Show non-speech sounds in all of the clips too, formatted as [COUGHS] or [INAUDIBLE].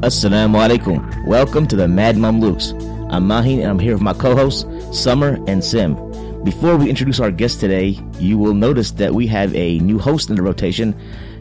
Assalamu alaikum. Welcome to the Mad Mamluks. I'm Mahin and I'm here with my co-hosts, Summer and Sim. Before we introduce our guest today, you will notice that we have a new host in the rotation,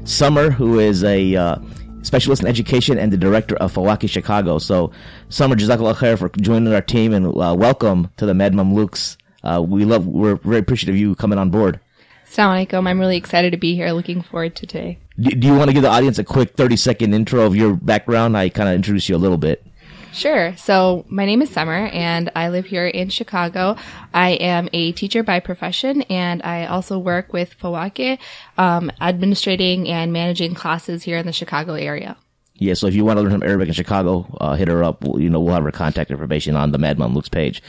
Summer, who is a uh, specialist in education and the director of Fawaki Chicago. So, Summer, Jazakallah khair for joining our team and uh, welcome to the Mad Mamluks. Uh, we love, we're very appreciative of you coming on board. Assalamu alaikum. I'm really excited to be here. Looking forward to today. Do, do you want to give the audience a quick 30 second intro of your background? I kind of introduced you a little bit. Sure. So my name is Summer and I live here in Chicago. I am a teacher by profession and I also work with Fawake, um, administrating and managing classes here in the Chicago area. Yeah, so if you want to learn some Arabic in Chicago, uh, hit her up. We'll, you know, we'll have her contact information on the Mad Mamluks page.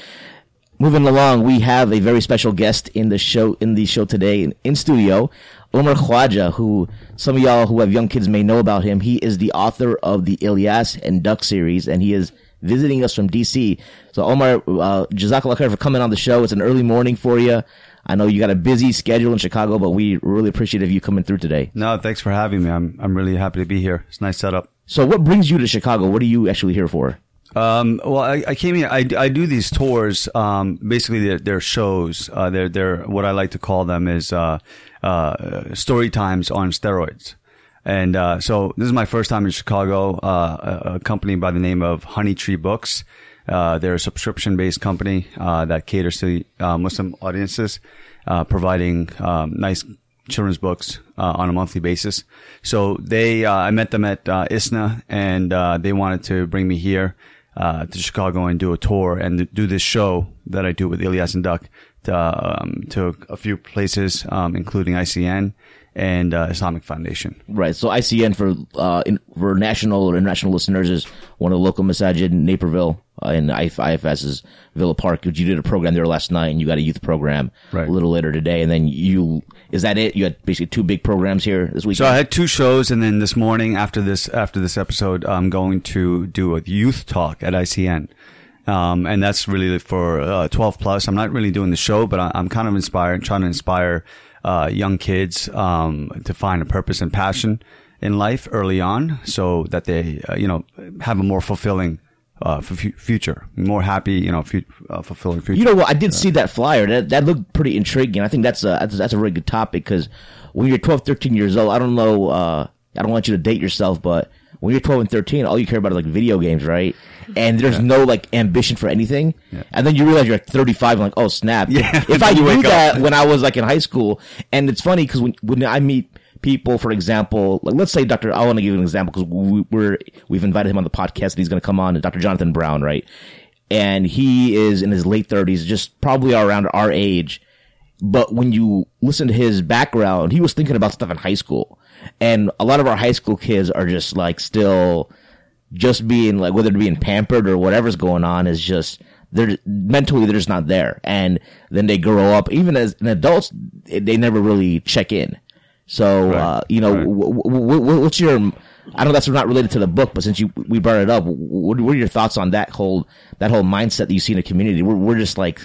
Moving along, we have a very special guest in the show, in the show today in, in studio. Omar Khawaja, who some of y'all who have young kids may know about him. He is the author of the Ilyas and Duck series, and he is visiting us from DC. So Omar, uh, Jazakallah khair for coming on the show. It's an early morning for you. I know you got a busy schedule in Chicago, but we really appreciate you coming through today. No, thanks for having me. I'm I'm really happy to be here. It's a nice setup. So what brings you to Chicago? What are you actually here for? Um, well, I, I, came here. I, I do these tours. Um, basically, they're, they're shows. Uh, they're they're what I like to call them is uh, uh, story times on steroids. And uh, so this is my first time in Chicago. Uh, a, company by the name of Honey Tree Books. Uh, they're a subscription-based company that caters to Muslim audiences, providing um, nice children's books uh, on a monthly basis. So they, uh, I met them at uh, ISNA, and they wanted to bring me here uh, to Chicago and do a tour and do this show that I do with Ilyas and Duck to, um, to a few places, um, including ICN and uh, Islamic Foundation. Right. So ICN for uh, in, for national or international listeners is one of the local masajid in Naperville, uh, and IFS is Villa Park. You did a program there last night, and you got a youth program right. a little later today, and then you is that it? You had basically two big programs here this week. So I had two shows, and then this morning after this after this episode, I'm going to do a youth talk at ICN. Um, and that's really for uh, 12 plus. I'm not really doing the show, but I, am kind of inspired, trying to inspire uh, young kids um, to find a purpose and passion in life early on, so that they, uh, you know, have a more fulfilling uh, future, more happy, you know, fu- uh, fulfilling future. You know what? I did see that flyer. That that looked pretty intriguing. I think that's a that's, that's a really good topic because when you're 12, 13 years old, I don't know. Uh, I don't want you to date yourself, but when you're 12 and 13, all you care about is like video games, right? And there's yeah. no like ambition for anything. Yeah. And then you realize you're 35 and like, oh snap. Yeah. [LAUGHS] If [LAUGHS] I knew that when I was like in high school, and it's funny because when, when I meet people, for example, like let's say Dr. I want to give you an example because we, we're, we've invited him on the podcast and he's going to come on, Dr. Jonathan Brown, right? And he is in his late 30s, just probably around our age. But when you listen to his background, he was thinking about stuff in high school. And a lot of our high school kids are just like still just being like, whether they're being pampered or whatever's going on is just, they're mentally, they're just not there. And then they grow up, even as an adults, they never really check in. So, right. uh, you know, right. w- w- what's your, I know that's not related to the book, but since you, we brought it up, what, what, are your thoughts on that whole, that whole mindset that you see in the community? We're, we're just like,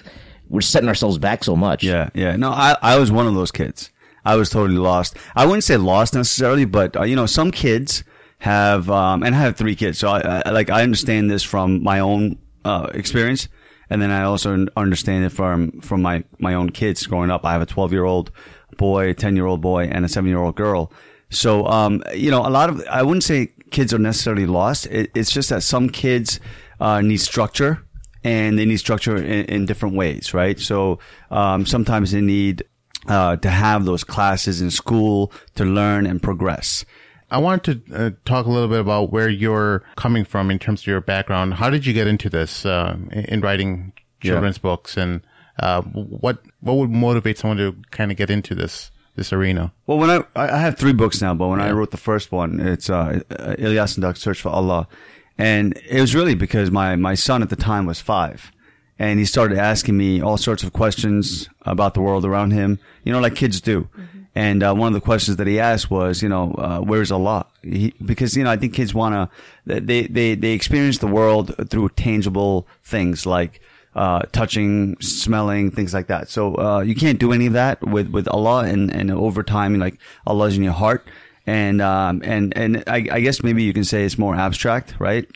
we're setting ourselves back so much. Yeah. Yeah. No, I, I was one of those kids. I was totally lost. I wouldn't say lost necessarily, but, uh, you know, some kids have, um, and I have three kids. So I, I like, I understand this from my own, uh, experience. And then I also understand it from, from my, my own kids growing up. I have a 12 year old boy, 10 year old boy, and a seven year old girl. So, um, you know, a lot of, I wouldn't say kids are necessarily lost. It, it's just that some kids, uh, need structure and they need structure in, in different ways, right? So, um, sometimes they need, uh, to have those classes in school to learn and progress. I wanted to uh, talk a little bit about where you're coming from in terms of your background. How did you get into this uh, in writing children's yeah. books, and uh, what what would motivate someone to kind of get into this this arena? Well, when I I have three books now, but when yeah. I wrote the first one, it's uh, Ilyas and Duck Search for Allah, and it was really because my my son at the time was five, and he started asking me all sorts of questions about the world around him, you know, like kids do. Mm-hmm. And uh, one of the questions that he asked was, you know, uh, where's Allah? He, because you know, I think kids want to they they they experience the world through tangible things like uh, touching, smelling, things like that. So uh, you can't do any of that with with Allah, and and over time, like Allah's in your heart. and um, and and I, I guess maybe you can say it's more abstract, right?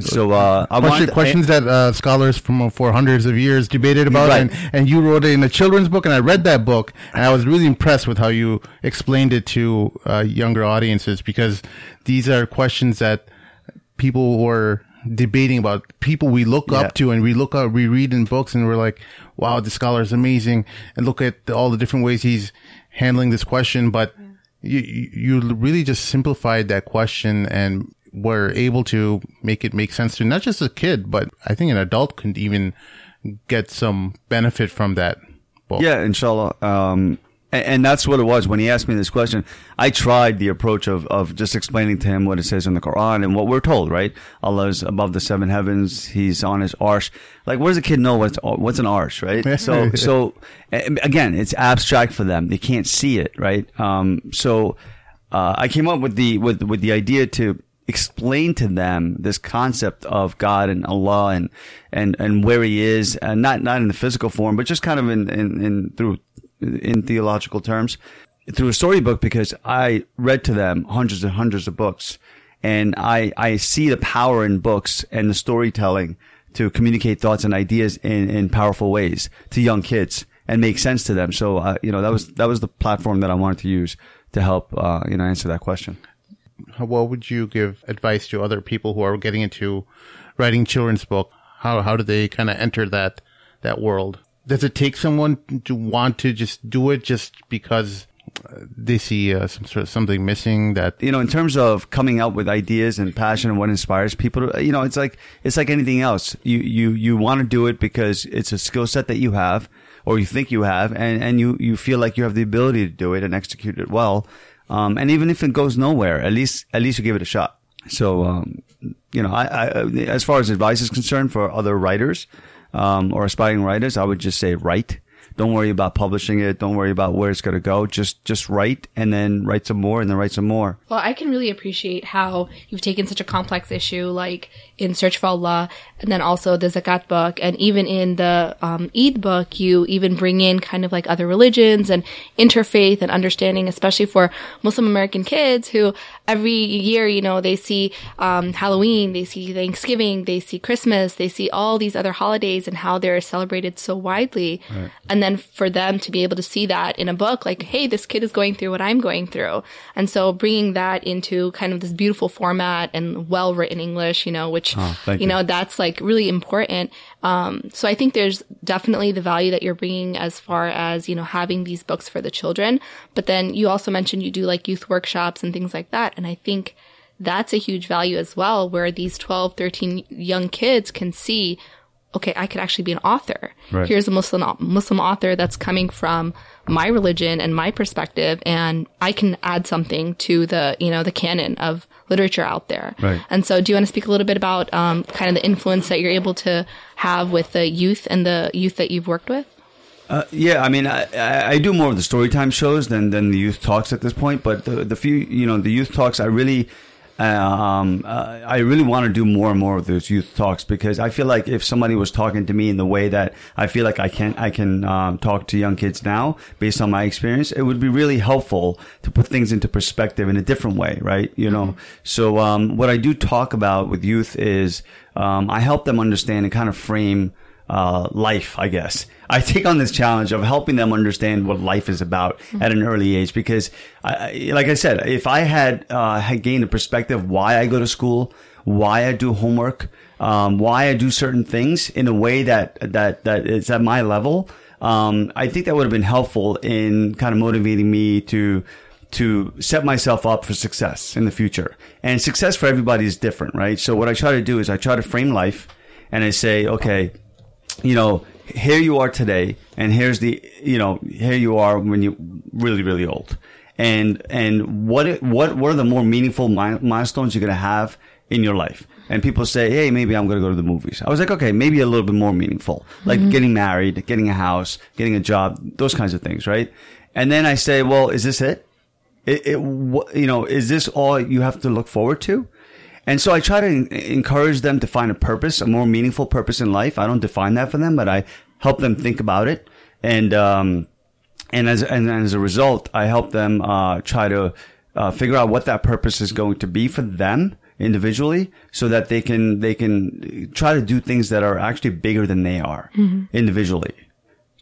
So uh, Question, wanted, questions that uh, scholars from for hundreds of years debated about, Right. and, and you wrote it in a children's book, and I read that book, and I was really impressed with how you explained it to uh, younger audiences because these are questions that people were debating about, people we look Yeah. up to, and we look up, we read in books, and we're like, "Wow, the scholar is amazing," and look at the, all the different ways he's handling this question, but. You, you you really just simplified that question and were able to make it make sense to not just a kid, but I think an adult could even get some benefit from that book. Yeah, inshallah. Um, and, and that's what it was. When he asked me this question, I tried the approach of, of just explaining to him what it says in the Quran and what we're told, right? Allah is above the seven heavens. He's on his arsh. Like, where does a kid know what's, what's an arsh, right? [LAUGHS] so, so again, it's abstract for them. They can't see it, right? Um, so, uh, I came up with the, with, with the idea to, explain to them this concept of God and Allah and and and where He is, and not not in the physical form, but just kind of in in, in through in theological terms through a storybook because I read to them hundreds and hundreds of books, and I I see the power in books and the storytelling to communicate thoughts and ideas in in powerful ways to young kids and make sense to them. So uh, you know that was that was the platform that I wanted to use to help uh, you know answer that question. What would you give advice to other people who are getting into writing children's book? How how do they kind of enter that that world? Does it take someone to want to just do it just because uh, they see uh, some sort of something missing that you know, in terms of coming up with ideas and passion and what inspires people, to, you know, it's like it's like anything else. You you you want to do it because it's a skill set that you have or you think you have, and and you you feel like you have the ability to do it and execute it well. Um, and even if it goes nowhere, at least at least you give it a shot. So, um, you know, I, I as far as advice is concerned for other writers um, or aspiring writers, I would just say write. Don't worry about publishing it. Don't worry about where it's going to go. Just just write and then write some more and then write some more. Well, I can really appreciate how you've taken such a complex issue like in Search for Allah and then also the Zakat book and even in the um, Eid book, you even bring in kind of like other religions and interfaith and understanding, especially for Muslim American kids who every year, you know, they see um, Halloween, they see Thanksgiving, they see Christmas, they see all these other holidays and how they're celebrated so widely. And then for them to be able to see that in a book, like, hey, this kid is going through what I'm going through. And so bringing that into kind of this beautiful format and well written English, you know, which, thank you you. know, that's like really important. Um, so I think there's definitely the value that you're bringing as far as, you know, having these books for the children. But then you also mentioned you do like youth workshops and things like that. And I think that's a huge value as well, where these 12, 13 young kids can see, okay, I could actually be an author. Right. Here's a Muslim, Muslim author that's coming from my religion and my perspective. And I can add something to the, you know, the canon of literature out there. Right. And so do you want to speak a little bit about, um, kind of the influence that you're able to have with the youth and the youth that you've worked with? Uh, yeah, I mean, I, I I do more of the story time shows than, than the youth talks at this point. But the, the few, you know, the youth talks, I really, um, uh, I really want to do more and more of those youth talks because I feel like if somebody was talking to me in the way that I feel like I can, I can um, talk to young kids now based on my experience, it would be really helpful to put things into perspective in a different way, right? You know, so um, what I do talk about with youth is um, I help them understand and kind of frame uh, life, I guess. I take on this challenge of helping them understand what life is about at an early age because, I, I- like I said, if I had uh, had gained a perspective why I go to school, why I do homework, um, why I do certain things in a way that that that is at my level, um, I think that would have been helpful in kind of motivating me to to set myself up for success in the future. And success for everybody is different, right? So what I try to do is I try to frame life and I say, okay, you know, here you are today, and here's the, you know, here you are when you really, really old. And, and what, what, what are the more meaningful mi- milestones you're going to have in your life? And people say, hey, maybe I'm going to go to the movies. I was like, okay, maybe a little bit more meaningful, mm-hmm. like getting married, getting a house, getting a job, those kinds of things, right? And then I say, well, is this it? it, it you know, is this all you have to look forward to? And so I try to en- encourage them to find a purpose, a more meaningful purpose in life. I don't define that for them, but I help them think about it. And, um, and as, and as a result, I help them, uh, try to, uh, figure out what that purpose is going to be for them individually so that they can they can try to do things that are actually bigger than they are individually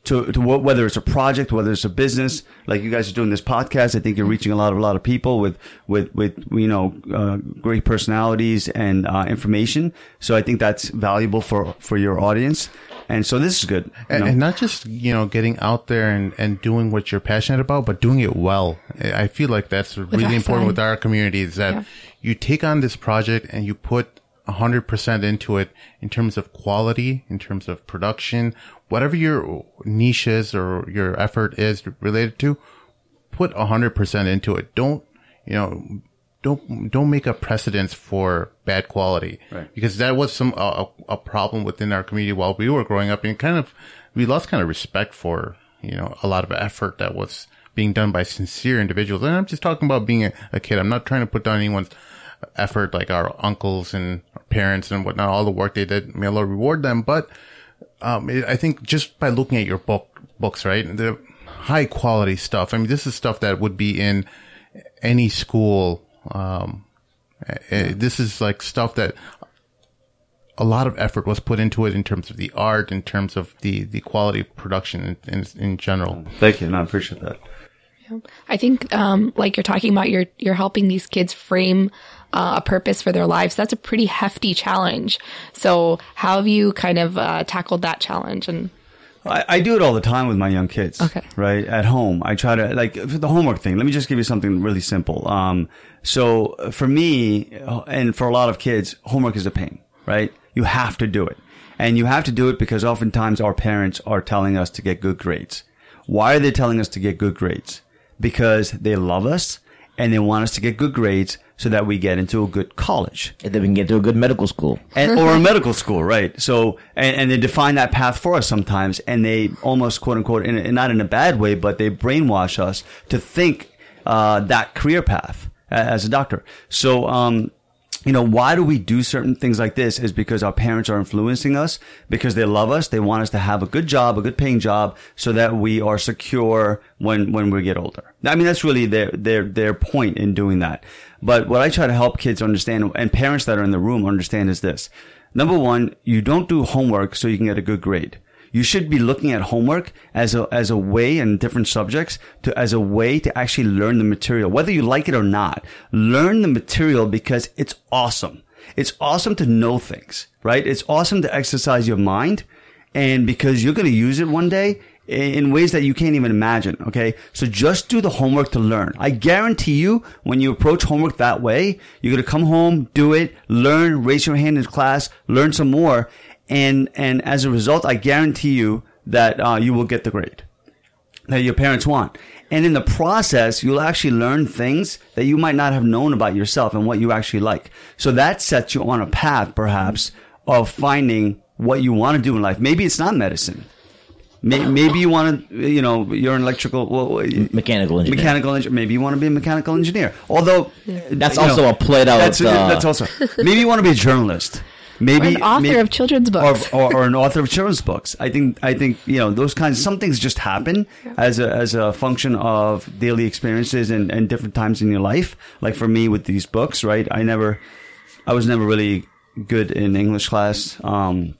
to, to wh- whether it's a project, whether it's a business, like you guys are doing this podcast. I think you're reaching a lot of a lot of people with with with you know uh, great personalities and uh, information. So I think that's valuable for for your audience. And so this is good. and, and not just you know getting out there and, and doing what you're passionate about, but doing it well. I I feel like that's really our important side. with our community is that Yeah. you take on this project and you put hundred percent into it in terms of quality, in terms of production, whatever your niche is or your effort is related to, put a hundred percent into it. Don't you know? Don't don't make a precedence for bad quality, Right. because that was some a, a a problem within our community while we were growing up, and kind of we lost kind of respect for you know a lot of effort that was being done by sincere individuals. And I'm just talking about being a, a kid. I'm not trying to put down anyone's effort, like our uncles and our parents and whatnot, all the work they did. May Allah reward them, but um, I think just by looking at your book books, right, the high quality stuff. I mean, this is stuff that would be in any school. Um, this is like stuff that a lot of effort was put into it in terms of the art, in terms of the, the quality of production in, in, in general. Thank you. No, I appreciate that. I think, um, like you're talking about, you're you're helping these kids frame uh, a purpose for their lives. That's a pretty hefty challenge. So, how have you kind of uh, tackled that challenge? And I, I do it all the time with my young kids. Okay. Right at home, I try to like for the homework thing. Let me just give you something really simple. Um, so for me and for a lot of kids, homework is a pain. Right? You have to do it, and you have to do it because oftentimes our parents are telling us to get good grades. Why are they telling us to get good grades? Because they love us and they want us to get good grades so that we get into a good college And then we can get to a good medical school. and, [LAUGHS] or a medical school, right? So, and, and they define that path for us sometimes, and they almost quote unquote, in, a- not in a bad way, but they brainwash us to think uh, that career path as a doctor. So, um, you know, why do we do certain things like this? Is because our parents are influencing us, because they love us, they want us to have a good job, a good paying job, so that we are secure when when we get older. I mean, that's really their their their point in doing that. But what I try to help kids understand, and parents that are in the room understand, is this: number one, you don't do homework so you can get a good grade. You should be looking at homework as a as a way in different subjects to as a way to actually learn the material, whether you like it or not. Learn the material because it's awesome. It's awesome to know things, right? It's awesome to exercise your mind, and because you're going to use it one day in ways that you can't even imagine. Okay, so just do the homework to learn. I guarantee you, when you approach homework that way, you're going to come home, do it, learn, raise your hand in class, learn some more, and and as a result, I guarantee you that uh, you will get the grade that your parents want. And in the process, you'll actually learn things that you might not have known about yourself and what you actually like. So that sets you on a path, perhaps, of finding what you want to do in life. Maybe it's not medicine. May- Maybe you want to, you know, you're an electrical, well, Mechanical engineer. mechanical engineer. Maybe you want to be a mechanical engineer. Although That's you know, also a played out. That's, uh, that's also maybe you want to be a journalist. Maybe Or an author maybe- of children's books. or, or, or an author of children's books. I think I think you know those kinds. Some things just happen as a as a function of daily experiences and, and different times in your life. Like for me with these books, right? I never, I was never really good in English class. Um,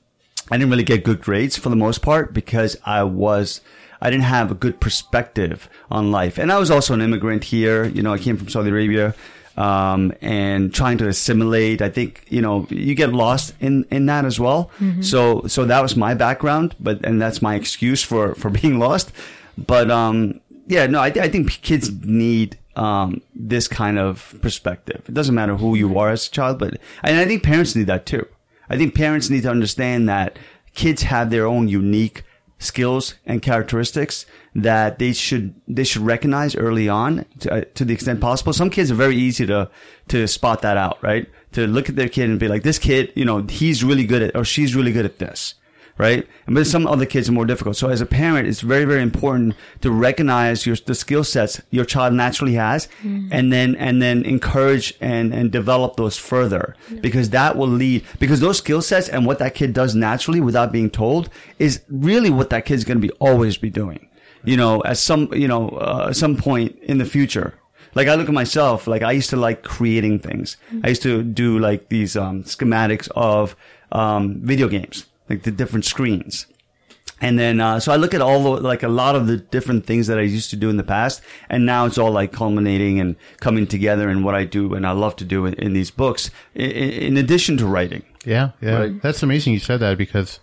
I didn't really get good grades for the most part because I was. I didn't have a good perspective on life. And I was also an immigrant here. You know, I came from Saudi Arabia um, and trying to assimilate. I think you know you get lost in in that as well. So so that was my background, but and that's my excuse for for [LAUGHS] being lost. But um, yeah, no, I, th- I think kids need um, this kind of perspective. It doesn't matter who you are as a child, but and I think parents need that too. I think parents need to understand that kids have their own unique skills and characteristics that they should they should recognize early on to, uh, to the extent possible. Some kids are very easy to to spot that out, right? To look at their kid and be like, this kid, you know, he's really good at or she's really good at this, right? And but some other kids are more difficult. So as a parent, it's very very important to recognize your the skill sets your child naturally has, and then and then encourage and and develop those further because that will lead because those skill sets and what that kid does naturally without being told is really what that kid's going to be always be doing you know, at some, you know, uh, some point in the future. Like I look at myself, like I used to like creating things. I used to do like these um, schematics of um, video games, like the different screens. And then, uh, so I look at all the, like a lot of the different things that I used to do in the past. And now it's all like culminating and coming together in what I do and I love to do in, in these books, in, in addition to writing. Yeah, yeah. Right. That's amazing you said that because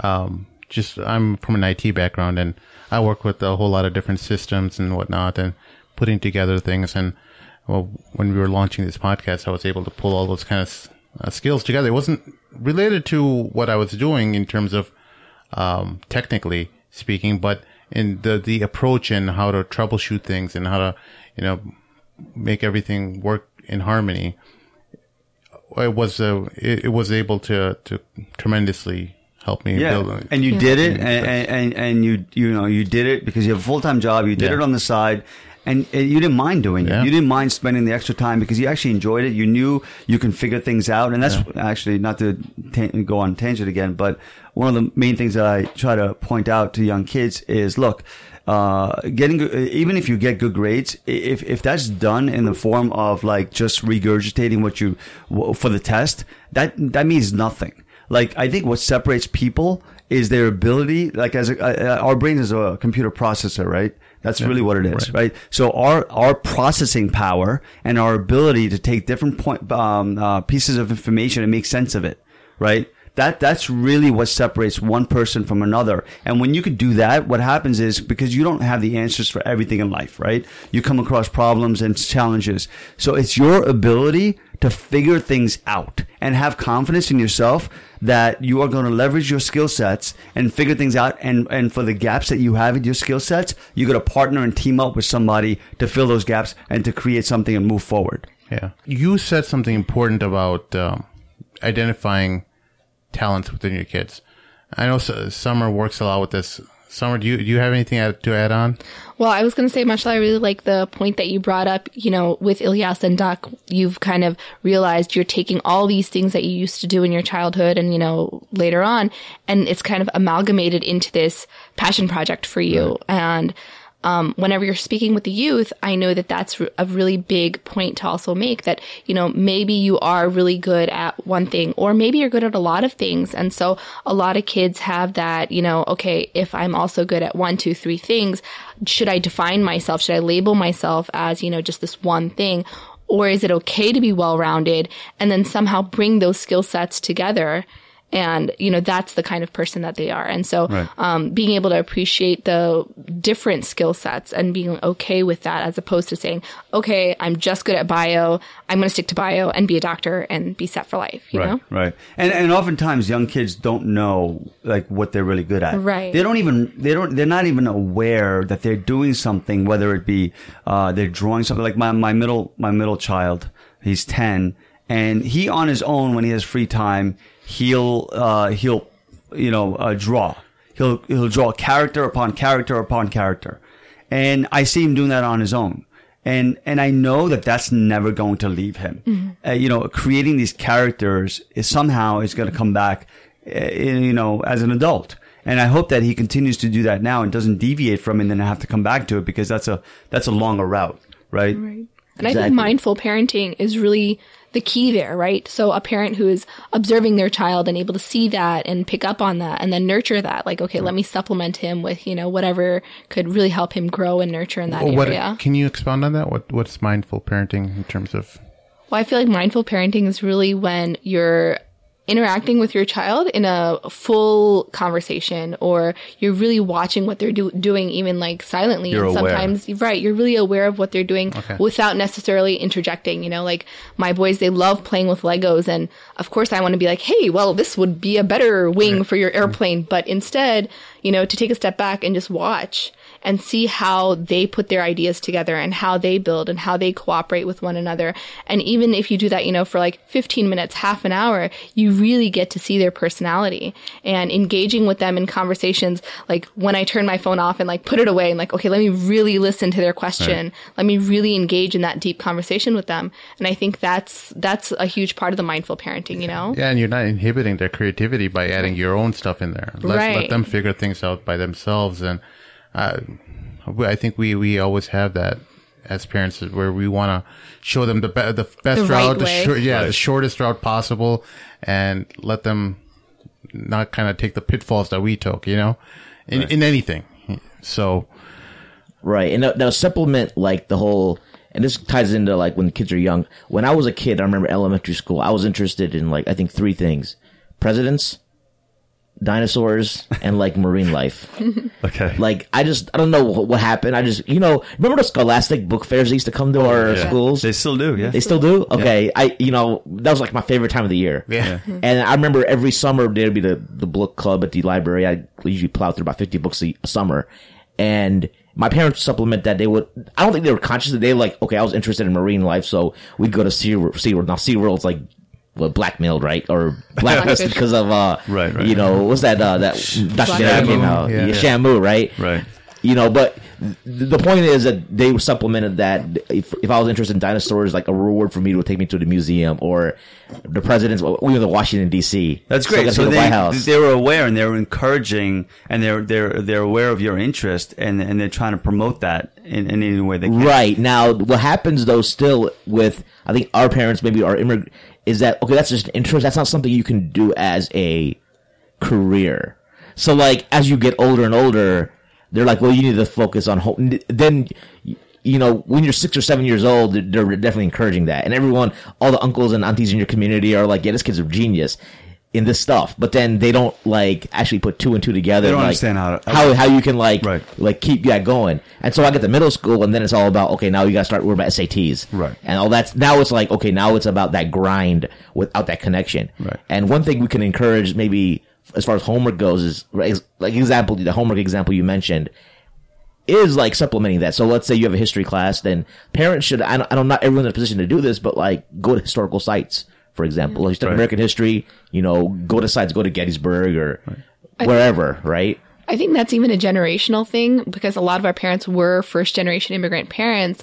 um, just I'm from an IT background and I work with a whole lot of different systems and whatnot and putting together things. And well, when we were launching this podcast, I was able to pull all those kind of uh, skills together. It wasn't related to what I was doing in terms of um, technically speaking, but in the the approach and how to troubleshoot things and how to you know make everything work in harmony. It was uh, it, it was able to to tremendously help me Yeah, build. and you did it, and, and, and, and you you know you did it because you have a full time job. You did Yeah. it on the side, and, and you didn't mind doing Yeah. it. You didn't mind spending the extra time because you actually enjoyed it. You knew you can figure things out, and that's actually not to ta- go on tangent again, but one of the main things that I try to point out to young kids is look. Uh, getting even if you get good grades, if if that's done in the form of like just regurgitating what you for the test, that that means nothing like I think what separates people is their ability. Like as a, uh, our brain is a computer processor, right? That's really what it is, right. So our our processing power and our ability to take different point um, uh, pieces of information and make sense of it, right? That that's really what separates one person from another. And when you could do that, what happens is because you don't have the answers for everything in life, right? You come across problems and challenges. So it's your ability to figure things out and have confidence in yourself that you are going to leverage your skill sets and figure things out. And, and for the gaps that you have in your skill sets, you're going to partner and team up with somebody to fill those gaps and to create something and move forward. Yeah. You said something important about um, identifying talents within your kids. I know Summer works a lot with this. Summer, do you do you have anything to add on? Well, I was going to say, mashallah, I really like the point that you brought up. You know, with Ilyas and Duck, you've kind of realized you're taking all these things that you used to do in your childhood and, you know, later on, and it's kind of amalgamated into this passion project for you. And, um, whenever you're speaking with the youth, I know that that's a really big point to also make that, you know, maybe you are really good at one thing or maybe you're good at a lot of things. And so a lot of kids have that, you know, okay, if I'm also good at one, two, three things, should I define myself? Should I label myself as, you know, just this one thing? Or is it okay to be well rounded and then somehow bring those skill sets together? And, you know, that's the kind of person that they are. And so, Right. um, being able to appreciate the different skill sets and being okay with that as opposed to saying, okay, I'm just good at bio. I'm going to stick to bio and be a doctor and be set for life, you right, know? right. And and oftentimes young kids don't know like what they're really good at. Right. They don't even they don't they're not even aware that they're doing something. Whether it be uh, they're drawing something like my my middle my middle child. He's ten, and he on his own when he has free time, he'll uh, he'll you know uh, draw. He'll he'll draw character upon character upon character, and I see him doing that on his own and and I know that that's never going to leave him. Uh, you know, creating these characters is somehow is going to come back, uh, in, you know, as an adult. And I hope that he continues to do that now and doesn't deviate from it and then have to come back to it because that's a that's a longer route, right? Right. And I think mindful parenting is really the key there, right? So a parent who is observing their child and able to see that and pick up on that and then nurture that, like, okay, let me supplement him with, you know, whatever could really help him grow and nurture in that what area. can you expound on that? What what's mindful parenting in terms of? Well, I feel like mindful parenting is really when you're interacting with your child in a full conversation or you're really watching what they're do- doing even like silently You're and aware. sometimes right you're really aware of what they're doing without necessarily interjecting you know? Like my boys they love playing with legos and of course i want to be like hey well this would be a better wing for your mm-hmm. airplane. But instead you know to take a step back and just watch and see how they put their ideas together and how they build and how they cooperate with one another. And even if you do that, you know, for like 15 minutes, half an hour, you really get to see their personality and engaging with them in conversations. Like when I turn my phone off and like put it away and like, okay, let me really listen to their question. Let me really engage in that deep conversation with them. And I think that's, that's a huge part of the mindful parenting, you know? Yeah, and you're not inhibiting their creativity by adding your own stuff in there. Let, let Right. them figure things out by themselves. And uh, I think we, we always have that as parents where we want to show them the be- the best The right route, the way. short, yeah, the shortest route possible, and let them not kind of take the pitfalls that we took, you know, in in anything. So Right. And now, now supplement like the whole, and this ties into like when kids are young. When I was a kid, I remember elementary school, I was interested in like, I think three things. Presidents, dinosaurs, and like marine life. [LAUGHS] Okay. Like, I just, I don't know what, what happened. I just, you know, remember the scholastic book fairs used to come to our Yeah. schools? They still do, yeah. They still do? Okay. I, you know, that was like my favorite time of the year. Yeah. [LAUGHS] And I remember every summer there'd be the, the book club at the library. I usually plow through about 50 books a, a summer. And my parents would supplement that they would, I don't think they were conscious that they were like, okay, I was interested in marine life. So we'd go to Sea, SeaWorld. Now SeaWorld's like, well, blackmailed, right? Or blacklisted because of, uh, Right, right. you know, what's that, uh, that documentary that came Shamu, out? yeah. Yeah, Shamu, right? Right. You know, but the point is that they supplemented that if, if I was interested in dinosaurs, like a reward for me to take me to the museum or the president's, we were in Washington D.C. That's great. got to So see the they, they were aware and they were encouraging and they're they're they're aware of your interest and and they're trying to promote that in, in any way they can. Right now, what happens though, still with I think our parents, maybe our immigrant, is that okay? That's just an interest. That's not something you can do as a career. So, like as you get older and older, they're like, well, you need to focus on home. Then, you know, when you're six or seven years old, they're definitely encouraging that, and everyone, all the uncles and aunties in your community are like, yeah, this kid's a genius in this stuff. But then they don't like actually put two and two together. They don't like, understand how to- how how you can like Right. like keep that going. And so I get to middle school, and then it's all about okay, now you got to start worrying about SATs, Right. And all that's now it's like okay, now it's about that grind without that connection, Right. And one thing we can encourage, maybe as far as homework goes, is like example the homework example you mentioned is like supplementing that. So let's say you have a history class, then parents should. I don't, I don't not everyone's in a position to do this, but like go to historical sites, for example, like you study Right. American history. You know, go to sites, go to Gettysburg or wherever, right? I think that's even a generational thing because a lot of our parents were first generation immigrant parents.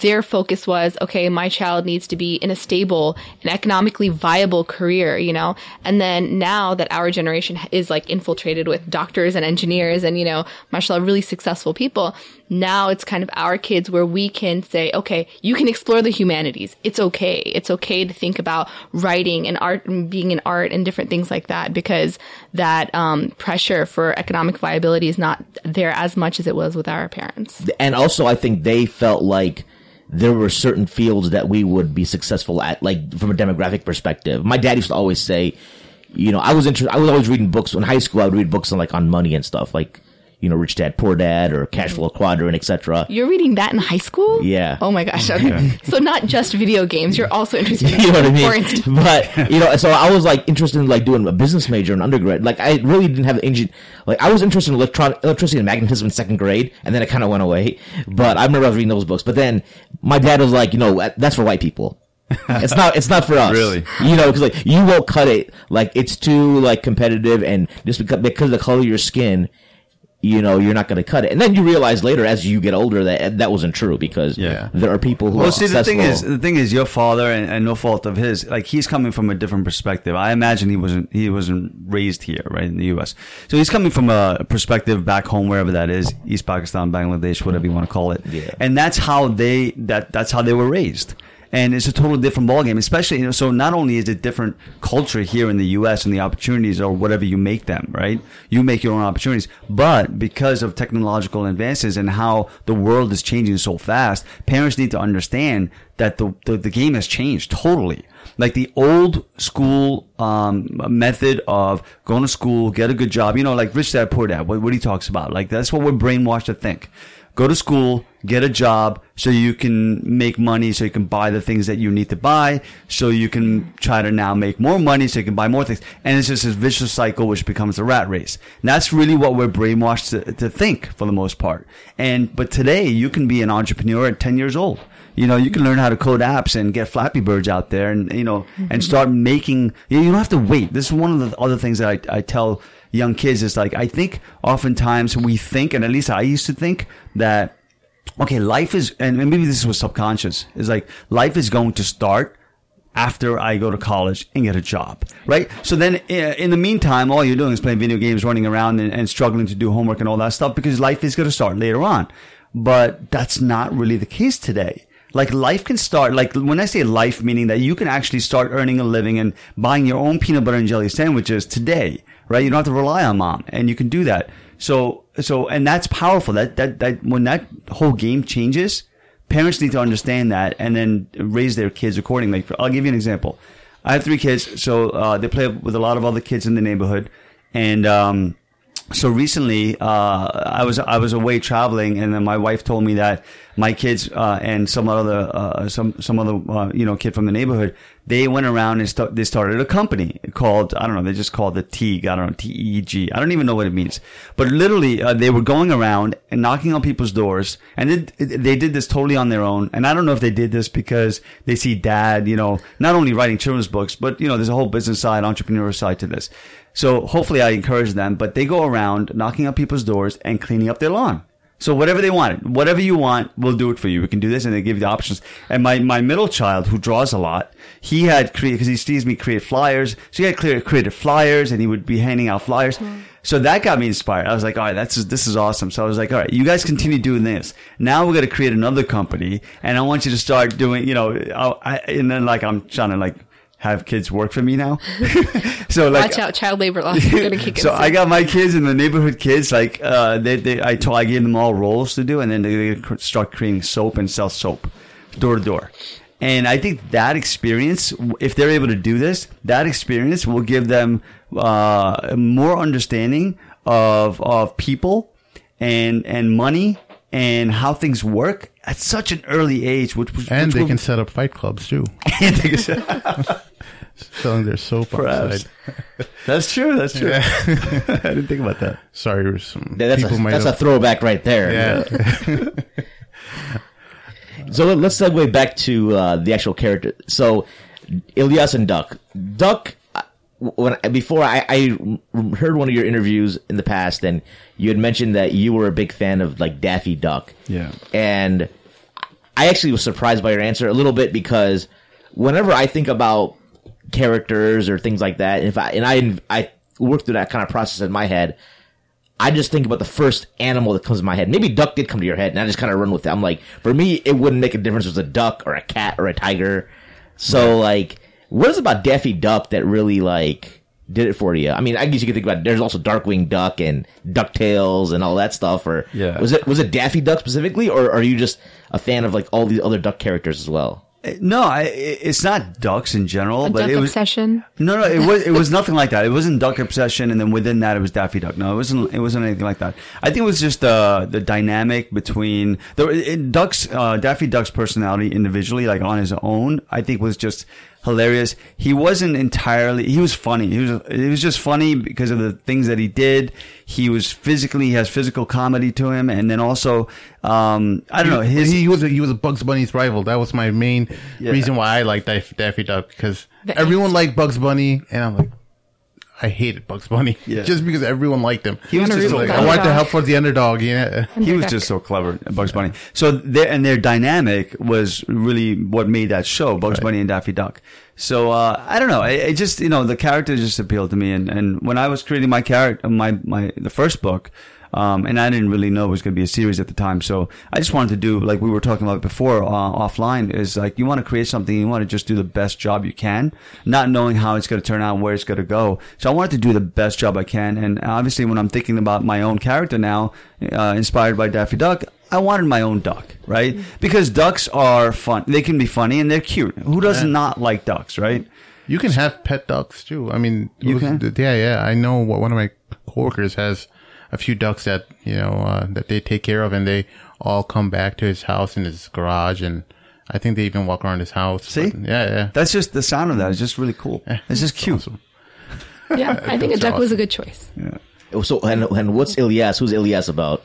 Their focus was, okay, my child needs to be in a stable and economically viable career, you know? And then now that our generation is like infiltrated with doctors and engineers and, you know, mashallah, really successful people, now it's kind of our kids where we can say, okay, you can explore the humanities. It's okay. It's okay to think about writing and art and being in art and different things like that because that um, pressure for economic viability is not there as much as it was with our parents. and also I think they felt like there were certain fields that we would be successful at, like from a demographic perspective. My dad used to always say, you know, I was interested. I was always reading books in high school. I would read books on like on money and stuff, like you know, Rich Dad Poor Dad or Cash mm-hmm. Flow Quadrant, etc. You're reading that in high school? Yeah. Oh my gosh. Okay. [LAUGHS] so not just video games. You're also [LAUGHS] interested in You know what I foreign mean? stuff. But [LAUGHS] you know, so I was like interested in like doing a business major in undergrad. Like I really didn't have the engine. Like I was interested in electron electricity and magnetism in second grade, and then it kind of went away. But I remember I was reading those books. But then my dad was like, you know, that's for white people. it's not. It's not for us. Really? You know, because like you won't cut it. Like it's too like competitive, and just because because of the color of your skin, you know, you're not going to cut it. And then you realize later, as you get older, that that wasn't true because Yeah. there are people who Well, see, the thing is, the thing is, your father, and, and no fault of his, like he's coming from a different perspective. I imagine he wasn't, he wasn't raised here, right, in the U.S. So he's coming from a perspective back home, wherever that is, East Pakistan, Bangladesh, whatever you want to call it. Yeah. And that's how they, that, that's how they were raised. And it's a totally different ballgame, especially, you know, so not only is it different culture here in the U.S. and the opportunities or whatever you make them, right? You make your own opportunities. But because of technological advances and how the world is changing so fast, parents need to understand that the, the, the game has changed totally. Like the old school, um, method of going to school, get a good job, you know, like Rich Dad Poor Dad, what, what he talks about. Like that's what we're brainwashed to think go to school, get a job so you can make money, so you can buy the things that you need to buy, so you can try to now make more money, so you can buy more things. And it's just this vicious cycle which becomes a rat race. And that's really what we're brainwashed to, to think for the most part. And, but today you can be an entrepreneur at 10 years old. You know, you can learn how to code apps and get Flappy Birds out there and, you know, and mm-hmm. start making, you don't have to wait. This is one of the other things that I, I tell young kids is like, I think oftentimes we think, and at least I used to think that, okay, life is, and maybe this was subconscious, is like life is going to start after I go to college and get a job, right? So then uh, in the meantime, all you're doing is playing video games, running around and, and struggling to do homework and all that stuff because life is going to start later on. but that's not really the case today. Like life can start, like when I say life, meaning that you can actually start earning a living and buying your own peanut butter and jelly sandwiches today, right? You don't have to rely on mom and you can do that. So, so, and that's powerful. That, that, that, when that whole game changes, parents need to understand that and then raise their kids accordingly. I'll give you an example. I have three kids, so, uh, they play with a lot of other kids in the neighborhood and, um, so recently, uh, I was I was away traveling, and then my wife told me that my kids uh, and some other uh, some some other uh, you know kid from the neighborhood they went around and st- they started a company called I don't know they just called it Teague I don't know T E G I don't even know what it means, but literally uh, they were going around and knocking on people's doors, and they, they did this totally on their own. And I don't know if they did this because they see dad you know not only writing children's books, but you know there's a whole business side, entrepreneur side to this. So hopefully I encourage them, but they go around knocking on people's doors and cleaning up their lawn. So whatever they want, whatever you want, we'll do it for you. We can do this, and they give you the options. And my, my middle child, who draws a lot, he had created because he sees me create flyers. So he had created, created flyers, and he would be handing out flyers. Mm. So that got me inspired. I was like, all right, that's this is awesome. So I was like, all right, you guys continue doing this. Now we're gonna create another company, and I want you to start doing, you know, I, and then like I'm trying to like have kids work for me now. [LAUGHS] [LAUGHS] so like, watch out, child labor laws are gonna kick [LAUGHS] in. so I got my kids and the neighborhood kids. Like, uh, they, they, I told, I gave them all roles to do, and then they start creating soap and sell soap, door to door. And I think that experience, if they're able to do this, that experience will give them uh, more understanding of of people and and money and how things work at such an early age. Which, which and which they will, can set up fight clubs too. [LAUGHS] and they can set [LAUGHS] selling their soap Perhaps. outside. That's true. That's true. Yeah. [LAUGHS] I didn't think about that. Sorry, some that's, a, that's a, throwback right there. Yeah. so let's segue back to uh, the actual character. So Ilyas and Duck. Duck. Uh, when before I, I heard one of your interviews in the past, and you had mentioned that you were a big fan of like Daffy Duck. Yeah. And I actually was surprised by your answer a little bit because whenever I think about characters or things like that. And if I and I I work through that kind of process in my head, I just think about the first animal that comes to my head. Maybe duck did come to your head, and I just kind of run with it. I'm like, for me, it wouldn't make a difference if it was a duck or a cat or a tiger. So yeah. like, what is about Daffy Duck that really like did it for you? I mean, I guess you could think about there's also Darkwing Duck and Ducktales and all that stuff. Or yeah. was it was it Daffy Duck specifically, or are you just a fan of like all these other duck characters as well? No, I, it's not ducks in general, a but duck it was obsession. No, no, it [LAUGHS] was it was nothing like that. It wasn't duck obsession, and then within that, it was Daffy Duck. No, it wasn't. It wasn't anything like that. I think it was just the the dynamic between the Duck's uh, Daffy Duck's personality individually, like on his own. I think was just hilarious. He wasn't entirely. He was funny. He was. It was just funny because of the things that he did. He was physically. He has physical comedy to him, and then also, um, I don't know. His he was a, he was a Bugs Bunny's rival. That was my main yeah. reason why I liked Daffy Duck because everyone liked Bugs Bunny, and I'm like. I hated Bugs Bunny [LAUGHS] yeah. just because everyone liked him. He was just like, I wanted to help for the underdog. Yeah, [LAUGHS] he was just so clever, Bugs Bunny. So their and their dynamic was really what made that show, Bugs right. Bunny and Daffy Duck. So uh, I don't know. It, it, just you know the character just appealed to me, and, and when I was creating my character, my my the first book, um, and I didn't really know it was going to be a series at the time. So I just wanted to do, like we were talking about before uh, offline, is like you want to create something, you want to just do the best job you can, not knowing how it's going to turn out, where it's going to go. So I wanted to do the best job I can. And obviously, when I'm thinking about my own character now, uh, inspired by Daffy Duck, I wanted my own duck, right? Mm-hmm. Because ducks are fun. They can be funny and they're cute. Who does yeah. not like ducks, right? You can have pet ducks too. I mean, you was, can. Yeah, yeah. I know what one of my coworkers has a few ducks that you know uh, that they take care of, and they all come back to his house in his garage, and I think they even walk around his house. See, but, yeah, yeah. That's just the sound of that. It's just really cool. It's just cute. Awesome. Yeah, I [LAUGHS] think a duck awesome. was a good choice. Yeah. So, and, and what's Ilyas? Who's Ilyas about?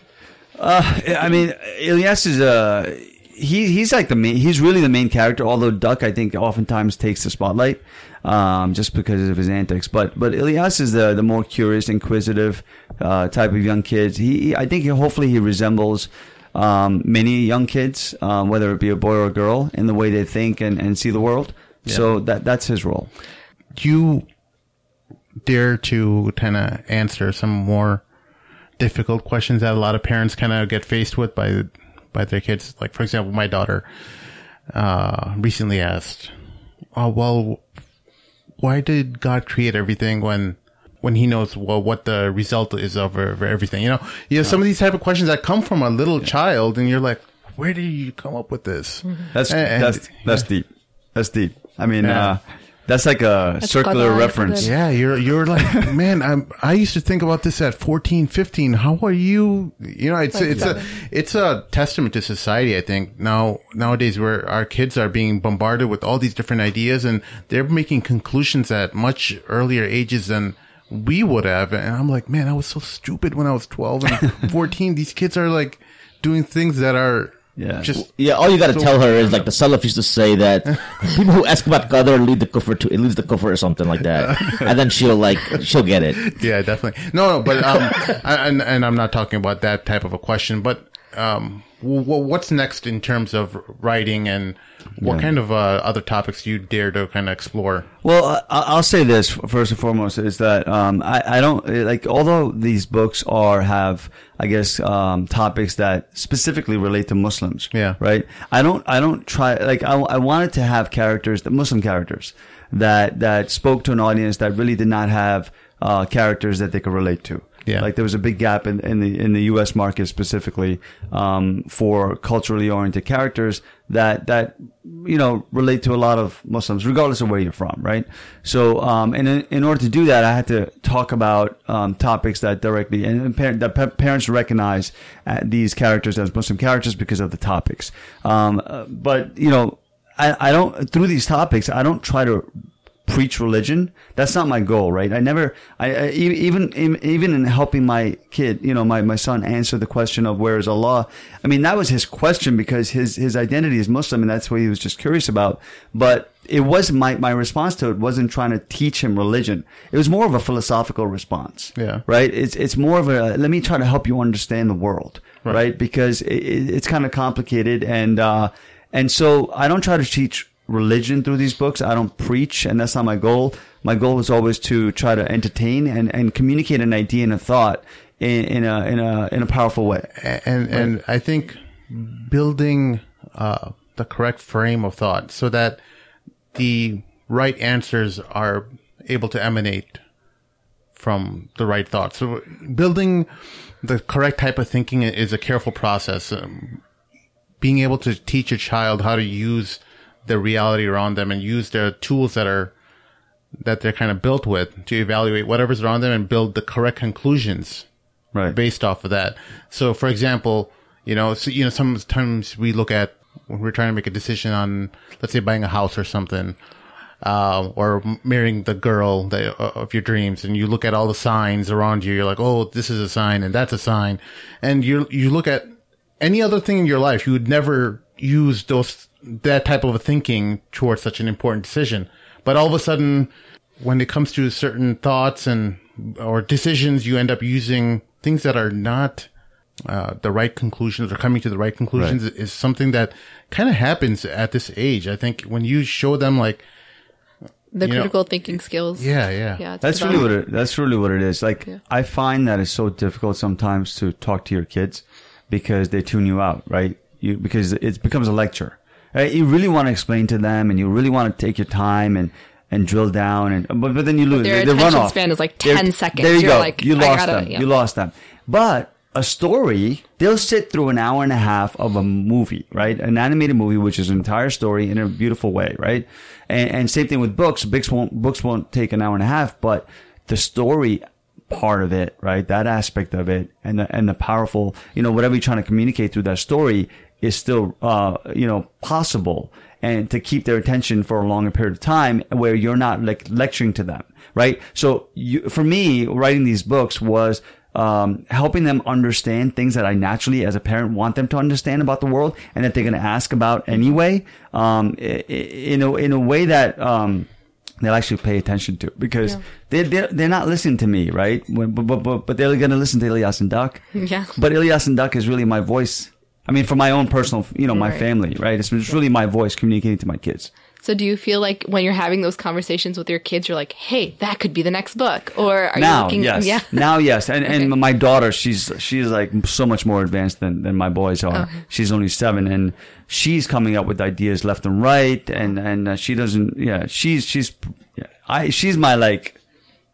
Uh, I mean, Ilyas is a. Uh, he he's like the main. He's really the main character. Although Duck, I think, oftentimes takes the spotlight, um, just because of his antics. But but Ilyas is the the more curious, inquisitive uh, type of young kids. He, I think, he, hopefully, he resembles um, many young kids, um, whether it be a boy or a girl, in the way they think and, and see the world. Yeah. So that that's his role. Do you dare to kind of answer some more difficult questions that a lot of parents kind of get faced with by by their kids. Like, for example, my daughter, uh, recently asked, oh, well, why did God create everything when, when he knows well what the result is of, of everything? You know, you know, some of these type of questions that come from a little child and you're like, where did you come up with this? That's And- and- that's that's deep. That's deep. I mean, Yeah. uh, that's like a circular clever. reference. Yeah. Yeah, you're you're like, [LAUGHS] man, I'm I used to think about this at 14, 15. How are you? You know, it's Like it's seven. a it's a testament to society, I think. Now nowadays where our kids are being bombarded with all these different ideas and they're making conclusions at much earlier ages than we would have. And I'm like, man, I was so stupid when I was 12 and [LAUGHS] 14. These kids are like doing things that are Yeah. just Yeah, all you got to So- tell her is like the Salaf used to say that [LAUGHS] people who ask about Qadr lead the kufr to it leaves the kufr or something like that, [LAUGHS] and then she'll like she'll get it. yeah, definitely. No, no, but um, I- and and I'm not talking about that type of a question, but um, w- what's next in terms of writing and what kind of uh, other topics do you dare to kind of explore? Well, I- I'll say this first and foremost is that um, I, I don't like. Although these books are have, I guess, um, topics that specifically relate to Muslims. Yeah. Right. I don't. I don't try. Like I, I wanted to have characters, the Muslim characters, that that spoke to an audience that really did not have uh, characters that they could relate to. Yeah. Like there was a big gap in, in the in the U.S. market specifically um, for culturally oriented characters that that you know relate to a lot of Muslims, regardless of where you're from, right? So, um, and in, in order to do that, I had to talk about um, topics that directly and, parent, that pa- parents recognize uh, these characters as Muslim characters because of the topics. Um, uh, but you know, I, I don't through these topics, I don't try to preach religion. That's not my goal, right? I never, I even, even in helping my kid, you know, my, my son answer the question of where is Allah. I mean, that was his question because his, his identity is Muslim and that's what he was just curious about. But it was my, my response to it wasn't trying to teach him religion. It was more of a philosophical response. Yeah. Right. It's, it's more of a, let me try to help you understand the world. Right. Because it, it, it's kind of complicated and, uh, and so I don't try to teach religion through these books. I don't preach, and that's not my goal. My goal is always to try to entertain and, and communicate an idea and a thought in, in a in a in a powerful way. And and I think building uh, the correct frame of thought so that the right answers are able to emanate from the right thought. So building the correct type of thinking is a careful process. Um, being able to teach a child how to use the reality around them and use the tools that are that they're kind of built with to evaluate whatever's around them and build the correct conclusions Right. based off of that. So, for example, you know, so, you know, sometimes we look at when we're trying to make a decision on, let's say, buying a house or something, uh, or marrying the girl that, uh, of your dreams, and you look at all the signs around you. You're like, oh, this is a sign, and that's a sign, and you you look at any other thing in your life, you would never use those that type of a thinking towards such an important decision. But all of a sudden, when it comes to certain thoughts and or decisions, you end up using things that are not uh, the right conclusions or coming to the right conclusions is something that kind of happens at this age. I think when you show them like, The You know- critical thinking skills. yeah, yeah, Yeah. That's about- really what it. That's really what it is. Like Yeah. I find that it's so difficult sometimes to talk to your kids because they tune you out, right? You because it becomes a lecture. Right? You really want to explain to them, and you really want to take your time and and drill down, and but but then you lose. their they, they run attention off. span is like They're- 10 seconds. There you You're go. like, you lost gotta- them. yeah. You lost them. But a story, they'll sit through an hour and a half of a movie, right? An animated movie, which is an entire story in a beautiful way, right? And, and same thing with books. Books won't, books won't take an hour and a half, but the story part of it, right? That aspect of it and the, and the powerful, you know, whatever you're trying to communicate through that story is still, uh, you know, possible and to keep their attention for a longer period of time where you're not like lecturing to them, right? So you, for me, writing these books was, um, helping them understand things that I naturally, as a parent, want them to understand about the world and that they're going to ask about anyway, um, in a, in a way that, um, they'll actually pay attention to because Yeah. they're, they're, they're not listening to me, right? But, but, but, but they're going to listen to Ilyas and Duck. [LAUGHS] Yeah. But Ilyas and Duck is really my voice. I mean, for my own personal, you know, my Right. family, right? It's, it's really my voice communicating to my kids. So do you feel like when you're having those conversations with your kids, you're like, hey, that could be the next book? Or are you now, looking, yes. yeah. Now, yes. And and my daughter, she's she's like so much more advanced than, than my boys are. Okay. She's only seven, and she's coming up with ideas left and right. And and uh, she doesn't. Yeah, she's she's yeah, I she's my like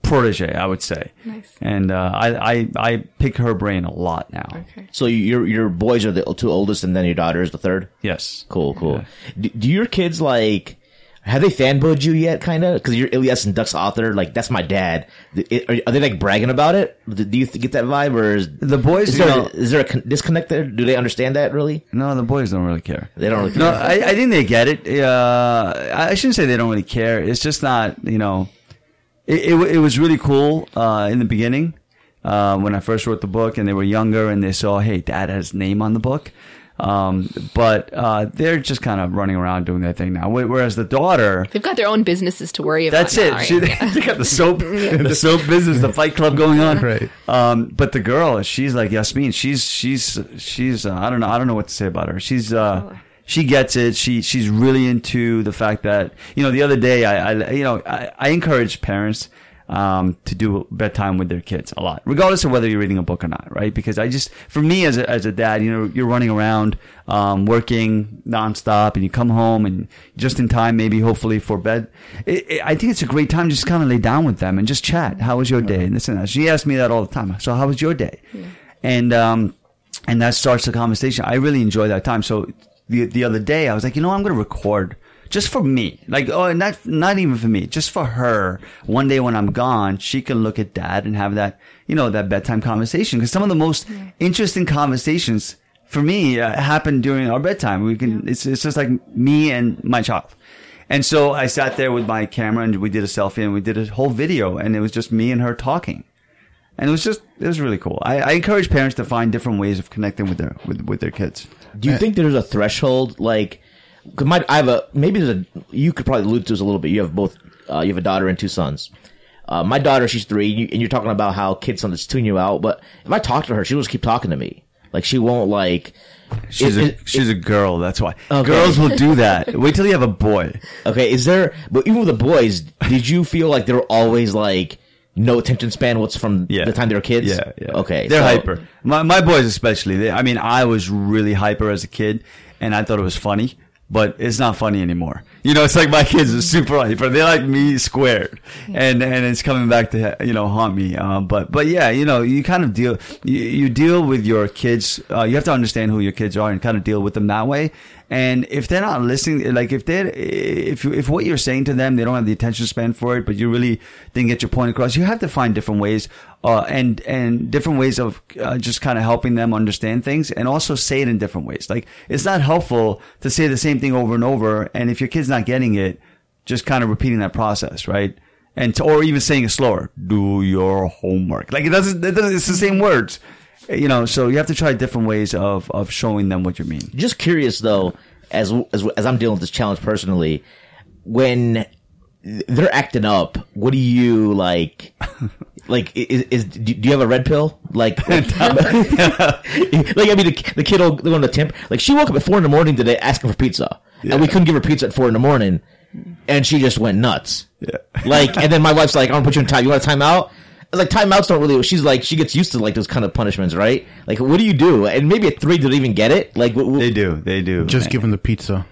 protege, I would say. Nice. And uh, I I I pick her brain a lot now. Okay. So your your boys are the two oldest, and then your daughter is the third. Yes. Cool, cool. Do, do your kids like? Have they fanboyed you yet? Kind of because you're Ilyas and Duck's author. Like that's my dad. Are, are they like bragging about it? Do do you get that vibe, or is The boys, Is you there, know- is there a disconnect there? Do they understand that really? No, the boys don't really care. They don't really. No, care. I, I think they get it. Uh, I shouldn't say they don't really care. It's just not, you know, it, it, it was really cool uh, in the beginning uh, when I first wrote the book and they were younger and they saw, hey, dad has his name on the book. Um, but uh, they're just kind of running around doing their thing now. Whereas the daughter, They've got their own businesses to worry about. that's it. now, right? She, [LAUGHS] they got the soap, [LAUGHS] the soap business, the Fight Club going on. Right. Um, but the girl, she's like Yasmin. She's she's she's. Uh, I don't know. I don't know what to say about her. She's uh, she gets it. She she's really into the fact that you know the other day I, I you know I, I encourage parents um, to do bedtime with their kids a lot, regardless of whether you're reading a book or not, right? Because I just, for me as a, as a dad, you know, you're running around, um, working nonstop and you come home and just in time, maybe hopefully for bed. It, it, I think it's a great time to just kind of lay down with them and just chat. How was your day? And this and that. She asks me that all the time. So how was your day? And, um, and that starts the conversation. I really enjoy that time. So the, the other day I was like, you know, I'm going to record just for me. Like, oh, not, not even for me, just for her. One day when I'm gone, she can look at dad and have that, you know, that bedtime conversation. Cause some of the most interesting conversations for me uh, happen during our bedtime. We can, it's, it's just like me and my child. And so I sat there with my camera and we did a selfie and we did a whole video and it was just me and her talking. And it was just, it was really cool. I, I encourage parents to find different ways of connecting with their, with, with their kids. Do you think there's a threshold like? Cause my, I have a maybe there's a you could probably allude to this a little bit. You have both. Uh, you have a daughter and two sons. Uh, my daughter, she's three, and, you, and you're talking about how kids sometimes tune you out. But if I talk to her, she'll just keep talking to me. Like she won't like. She's it- a it- she's a girl. That's why Okay. girls will do that. Wait till you have a boy. [LAUGHS] Okay, is there? But even with the boys, did you feel like they were always like no attention span? What's from Yeah, the time they were kids? Yeah, yeah. Okay, they're so- hyper. My my boys especially. They, I mean, I was really hyper as a kid, and I thought it was funny. But it's not funny anymore. You know, it's like my [LAUGHS] kids are super hyper. They're like me squared, and and it's coming back to you know haunt me. Um, but but yeah, you know, you kind of deal you, you deal with your kids. Uh, you have to understand who your kids are and kind of deal with them that way. And if they're not listening, like if they're, if if what you're saying to them, they don't have the attention span for it, but you really didn't get your point across, you have to find different ways, uh, and, and different ways of uh, just kind of helping them understand things and also say it in different ways. Like it's not helpful to say the same thing over and over. And if your kid's not getting it, just kind of repeating that process, right? And to, or even saying it slower, do your homework. Like it doesn't, it doesn't it's the same words. You know, so you have to try different ways of, of showing them what you mean. Just curious though, as as as I'm dealing with this challenge personally, when they're acting up, what do you like? [LAUGHS] Like, is, is do you have a red pill? Like, [LAUGHS] [LAUGHS] like I mean, the, the kid will go on the temp. Like, she woke up at four in the morning today asking for pizza, and we couldn't give her pizza at four in the morning, and she just went nuts. Yeah. Like, and then my wife's like, "I'm gonna put you in time. You want a timeout?" I was like, timeouts don't really. She's like, she gets used to like those kind of punishments, right? Like, what do you do? And maybe at three, do they even get it? Like, what, what- They do. They do. Just give them the pizza.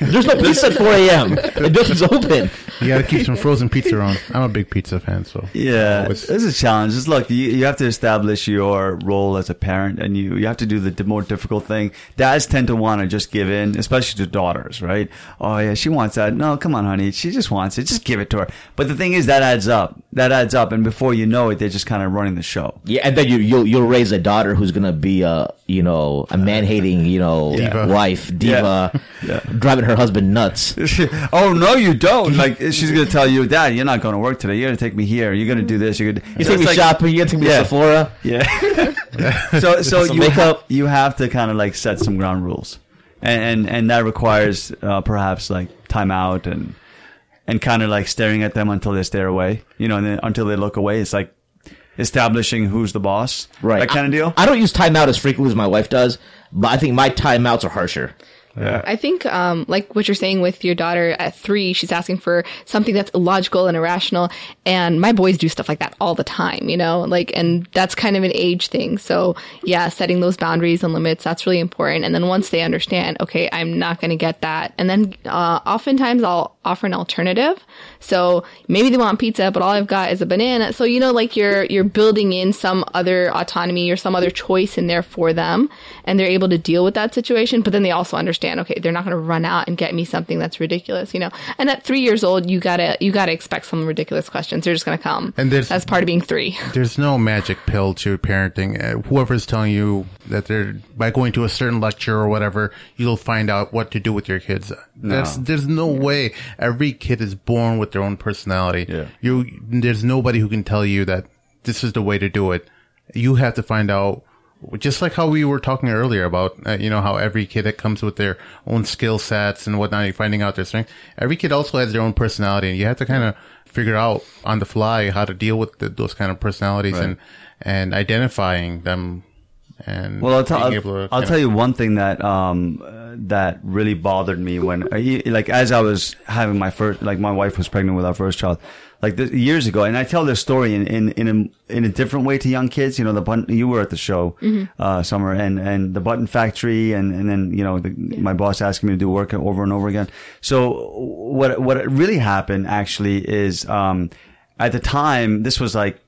There's no pizza at 4 a.m. [LAUGHS] The nothing's open. You got to keep some frozen pizza around. I'm a big pizza fan, so Yeah, Always- it's a challenge. Just look, you, you have to establish your role as a parent, and you, you have to do the, the more difficult thing. Dads tend to want to just give in, especially to daughters, right? Oh yeah, she wants that. No, come on, honey, she just wants it. Just give it to her. But the thing is, that adds up. That adds up, and before you know it, they're just kind of running the show. Yeah, and then you, you'll you'll raise a daughter who's gonna be a you know a man hating you know Diva. wife diva, Yeah. Driving her husband nuts. [LAUGHS] oh no, you don't. Like she's gonna tell you, Dad, you're not going to work today. You're gonna take me here. You're gonna do this. You're gonna. You So take me it's like- shopping. You take me Yeah. to Sephora. Yeah. [LAUGHS] so so you makeup. ha- you have to kind of like set some ground rules, and and, and that requires uh, perhaps like timeout and and kind of like staring at them until they stare away. You know, and then until they look away. It's like establishing who's the boss, Right. That kind of deal. I don't use timeout as frequently as my wife does, but I think my timeouts are harsher. Yeah. I think, um, like what you're saying with your daughter at three, she's asking for something that's illogical and irrational. And my boys do stuff like that all the time, you know, like, and that's kind of an age thing. So yeah, setting those boundaries and limits, that's really important. And then once they understand, okay, I'm not going to get that. And then, uh, oftentimes I'll offer an alternative. So maybe they want pizza, but all I've got is a banana. So, you know, like you're, you're building in some other autonomy or some other choice in there for them and they're able to deal with that situation. But then they also understand, okay, they're not going to run out and get me something that's ridiculous, you know? And at three years old, you gotta, you gotta expect some ridiculous questions. They're just going to come. And there's- that's part of being three. [LAUGHS] There's no magic pill to parenting. Uh, whoever's telling you that they're by going to a certain lecture or whatever, you'll find out what to do with your kids. There's there's no way. Every kid is born with their own personality. Yeah. You there's nobody who can tell you that this is the way to do it. You have to find out. Just like how we were talking earlier about, uh, you know, how every kid that comes with their own skill sets and whatnot, you're finding out their strengths. Every kid also has their own personality, and you have to kind of figure out on the fly how to deal with the, those kind of personalities Right. and and identifying them and Well, I'll, tell being I'll, I'll tell you one thing that um uh, that really bothered me when uh, like as I was having my first like my wife was pregnant with our first child like the, years ago. And I tell this story in in in a, in a different way to young kids. You know the button you were at the show uh summer and and the button factory and and then you know the, my boss asking me to do work over and over again. So what what really happened actually is um at the time this was like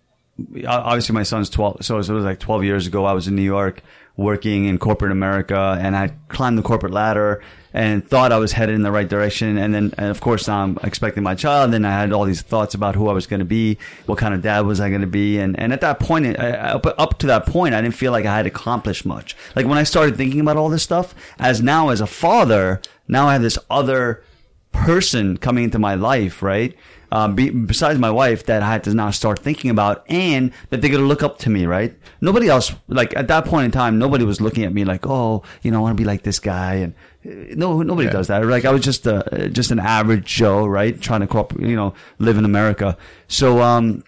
obviously my son's 12 so it was like 12 years ago. I was in new york working in corporate america and i climbed the corporate ladder and thought i was headed in the right direction and then and of course i'm expecting my child and i had all these thoughts about who i was going to be what kind of dad was i going to be and and at that point up, up to that point i didn't feel like i had accomplished much like when i started thinking about all this stuff as now as a father now i have this other person coming into my life, right? Um, be, besides my wife, that I had to now start thinking about, and that they're gonna look up to me, right? Nobody else, like at that point in time, nobody was looking at me like, oh, you know, I want to be like this guy, and no, nobody does that. Like I was just a just an average Joe, right? Trying to, co- you know, live in America. So, um,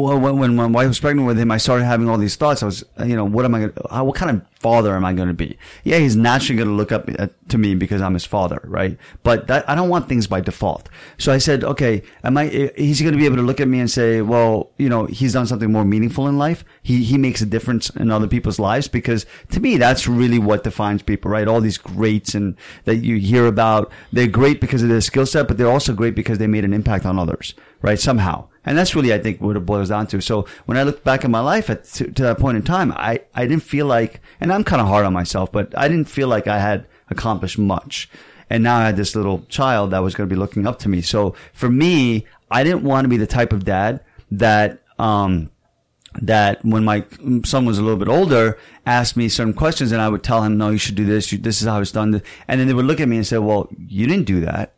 when, when my wife was pregnant with him, I started having all these thoughts. I was, you know, what am I going to, what kind of father am I going to be? Yeah, he's naturally going to look up at, to me because I'm his father, right? But that, I don't want things by default. So I said, okay, am I, he's going to be able to look at me and say, well, you know, he's done something more meaningful in life. He, he makes a difference in other people's lives because to me, that's really what defines people, right? All these greats and that you hear about, they're great because of their skill set, but they're also great because they made an impact on others, right? Somehow. And that's really, I think, what it boils down to. So when I look back at my life at, to, to that point in time, I, I didn't feel like, and I'm kind of hard on myself, but I didn't feel like I had accomplished much. And now I had this little child that was going to be looking up to me. So for me, I didn't want to be the type of dad that, um, that when my son was a little bit older, asked me certain questions and I would tell him, no, you should do this. You, this is how it's done. And then they would look at me and say, well, you didn't do that.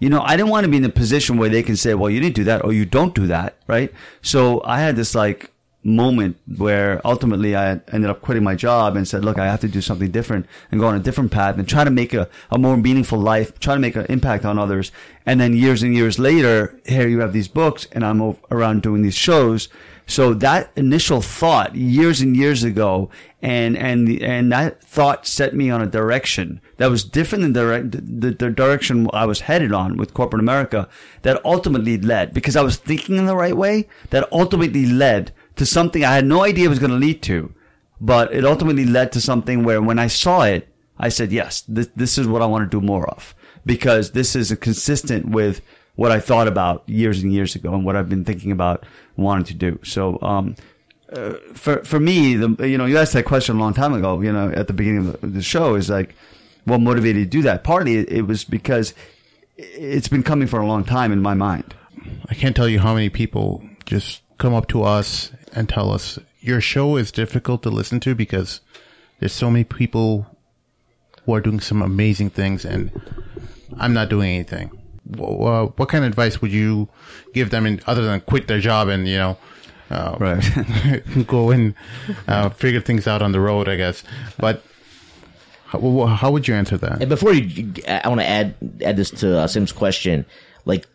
You know, I didn't want to be in a position where they can say, well, you didn't do that or you don't do that. Right. So I had this like moment where ultimately I ended up quitting my job and said, look, I have to do something different and go on a different path and try to make a, a more meaningful life, try to make an impact on others. And then years and years later, here you have these books and I'm around doing these shows. So that initial thought years and years ago, and and and that thought set me on a direction that was different than the, the direction I was headed on with corporate America. That ultimately led because I was thinking in the right way. That ultimately led to something I had no idea was going to lead to, but it ultimately led to something where when I saw it, I said, yes, this this is what I want to do more of because this is consistent with what I thought about years and years ago and what I've been thinking about wanting to do. So, um, uh, for, for me, the, you know, you asked that question a long time ago, you know, at the beginning of the, the show is like, what motivated you to do that? Partly it, it was because it's been coming for a long time in my mind. I can't tell you how many people just come up to us and tell us your show is difficult to listen to because there's so many people who are doing some amazing things and I'm not doing anything. Wh- uh, what kind of advice would you give them in, other than quit their job and, you know, uh, Right. [LAUGHS] go and uh, figure things out on the road, I guess. But how, how would you answer that? And before you, I want to add add this to uh, Sim's question. Like,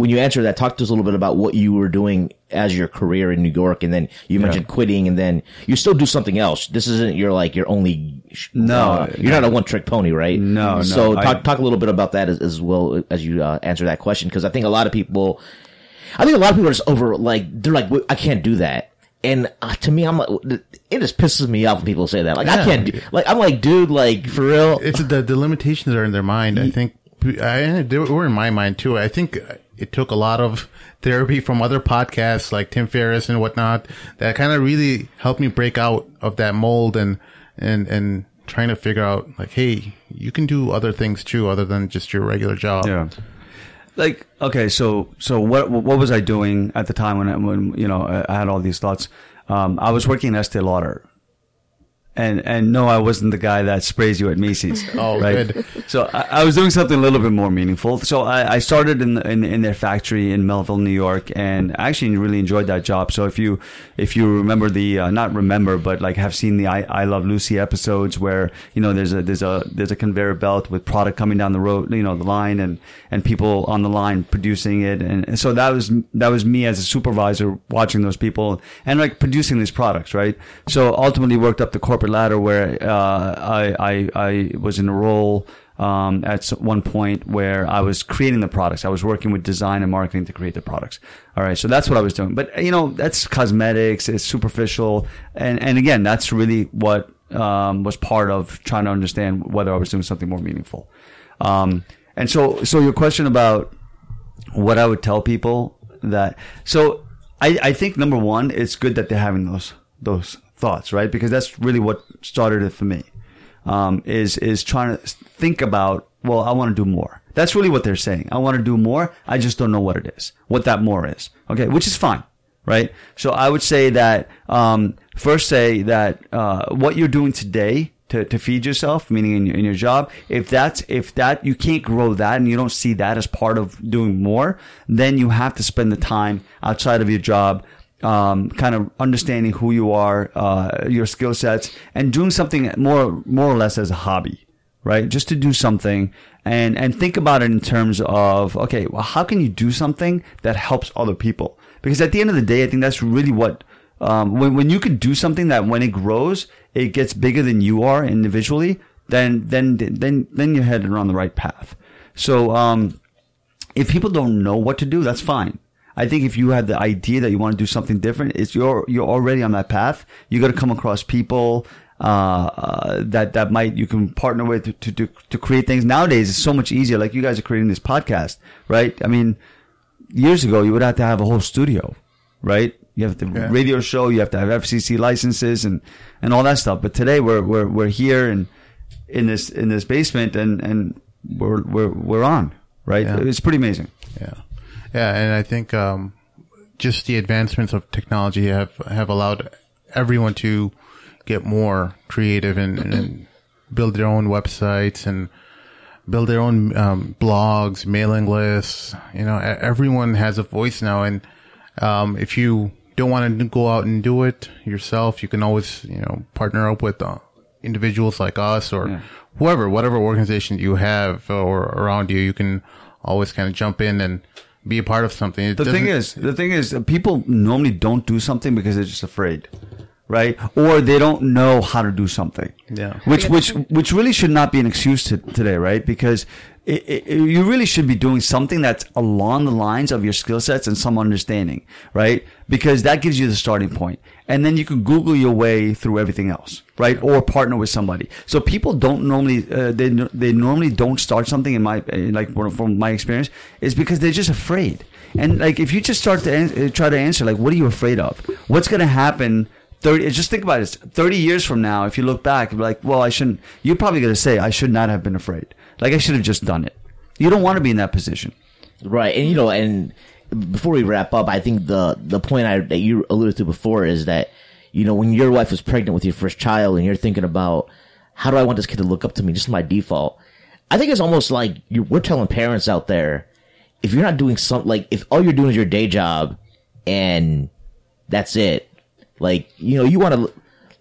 when you answer that, talk to us a little bit about what you were doing as your career in New York, and then you mentioned quitting, and then you still do something else. This isn't your like your only. sh- No, uh, you're not a one trick pony, right? No, no, So I- talk talk a little bit about that as, as well as you uh, answer that question, because I think a lot of people, I think a lot of people are just over like they're like I can't do that. And uh, to me, I'm like, it just pisses me off when people say that. Like, I can't do, like, I'm like, dude, like, for real. it's the the limitations are in their mind. I think I, they were in my mind too. I think it took a lot of therapy from other podcasts like Tim Ferriss and whatnot that kind of really helped me break out of that mold and and and trying to figure out like, hey, you can do other things too other than just your regular job. Yeah. Like okay, so so what what was I doing at the time when I, when you know I had all these thoughts? Um, I was working at Estee Lauder, and and no, I wasn't the guy that sprays you at Macy's. [LAUGHS] Oh, good. So I, I was doing something a little bit more meaningful. So I, I started in, in in their factory in Melville, New York, and I actually really enjoyed that job. So if you if you remember the uh, not remember, but like have seen the I, I Love Lucy episodes where you know there's a there's a there's a conveyor belt with product coming down the road, you know the line, and and people on the line producing it, and, and so that was that was me as a supervisor watching those people and like producing these products, right? So ultimately worked up the corporate ladder where uh, I, I I was in a role um, at one point where I was creating the products. I was working with design and marketing to create the products. All right, so that's what I was doing. But you know, that's cosmetics. It's superficial, and and again, that's really what um, was part of trying to understand whether I was doing something more meaningful. Um, and so, so your question about what I would tell people that so I, I think number one, it's good that they're having those those thoughts, right? Because that's really what started it for me. Um, is is trying to think about well, I want to do more. That's really what they're saying. I want to do more. I just don't know what it is, what that more is. Okay, which is fine, right? So I would say that um, first say that uh, what you're doing today to, to feed yourself, meaning in your, in your job, if that's, if that, you can't grow that and you don't see that as part of doing more, then you have to spend the time outside of your job, um, kind of understanding who you are, uh, your skill sets and doing something more, more or less as a hobby, right? Just to do something and, and think about it in terms of, okay, well, how can you do something that helps other people? Because at the end of the day, I think that's really what, um, when, when you can do something that when it grows, it gets bigger than you are individually, then, then, then, then you're headed on the right path. So, um, if people don't know what to do, that's fine. I think if you have the idea that you want to do something different, it's you're, you're already on that path. You got to come across people, uh, uh, that, that might, you can partner with to, to, to, to create things. Nowadays, it's so much easier. Like you guys are creating this podcast, right? I mean, years ago, you would have to have a whole studio, right? You have the radio show, you have to have FCC licenses and, and all that stuff. But today we're, we're, we're here and in this, in this basement and, and we're, we're, we're on, right? Yeah. It's pretty amazing. Yeah, yeah, and I think um, just the advancements of technology have have allowed everyone to get more creative and, and build their own websites and build their own um, blogs, mailing lists. You know, everyone has a voice now, and um, if you don't want to go out and do it yourself, you can always you know partner up with uh, individuals like us or whoever, whatever organization you have or around you. You can always kind of jump in and be a part of something. It The thing is, the thing is, uh, people normally don't do something because they're just afraid, right? Or they don't know how to do something. Yeah. Which, which, which really should not be an excuse to, today, right? Because it, it, you really should be doing something that's along the lines of your skill sets and some understanding, right? Because that gives you the starting point. And then you can Google your way through everything else, right? Or partner with somebody. So people don't normally, uh, they, they normally don't start something in my, like from my experience, is because they're just afraid. And like, if you just start to an- uh, try to answer, like, what are you afraid of? What's going to happen 30, just think about it. 30 years from now, if you look back, like, well, I shouldn't, you're probably going to say, I should not have been afraid. Like, I should have just done it. You don't want to be in that position. Right, and you know, and before we wrap up, I think the the point I, that you alluded to before is that you know when your wife was pregnant with your first child, and you're thinking about how do I want this kid to look up to me, just my default. I think it's almost like you we're telling parents out there if you're not doing something like if all you're doing is your day job and that's it, like you know you want to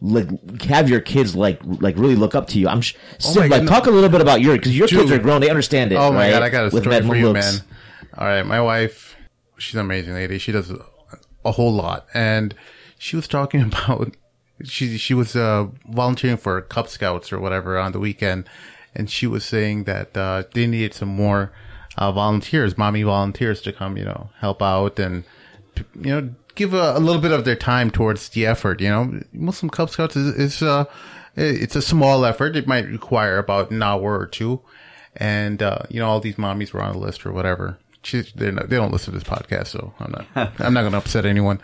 like have your kids like like really look up to you. I'm sh- Sid, my like talk a little bit about your because your kids are grown, they understand it. Oh my right? god, I got a With story for you, Looks. man. All right, my wife, she's an amazing lady. She does a, a whole lot, and she was talking [LAUGHS] about she she was uh, volunteering for Cub Scouts or whatever on the weekend, and she was saying that uh, they needed some more uh, volunteers, mommy volunteers, to come, you know, help out and you know give a, a, little bit of their time towards the effort. You know, Muslim Cub Scouts is, is uh, it's a small effort. It might require about an hour or two, and uh, you know, all these mommies were on the list or whatever. She, not, they don't listen to this podcast, so I'm not. [LAUGHS] I'm not going to upset anyone.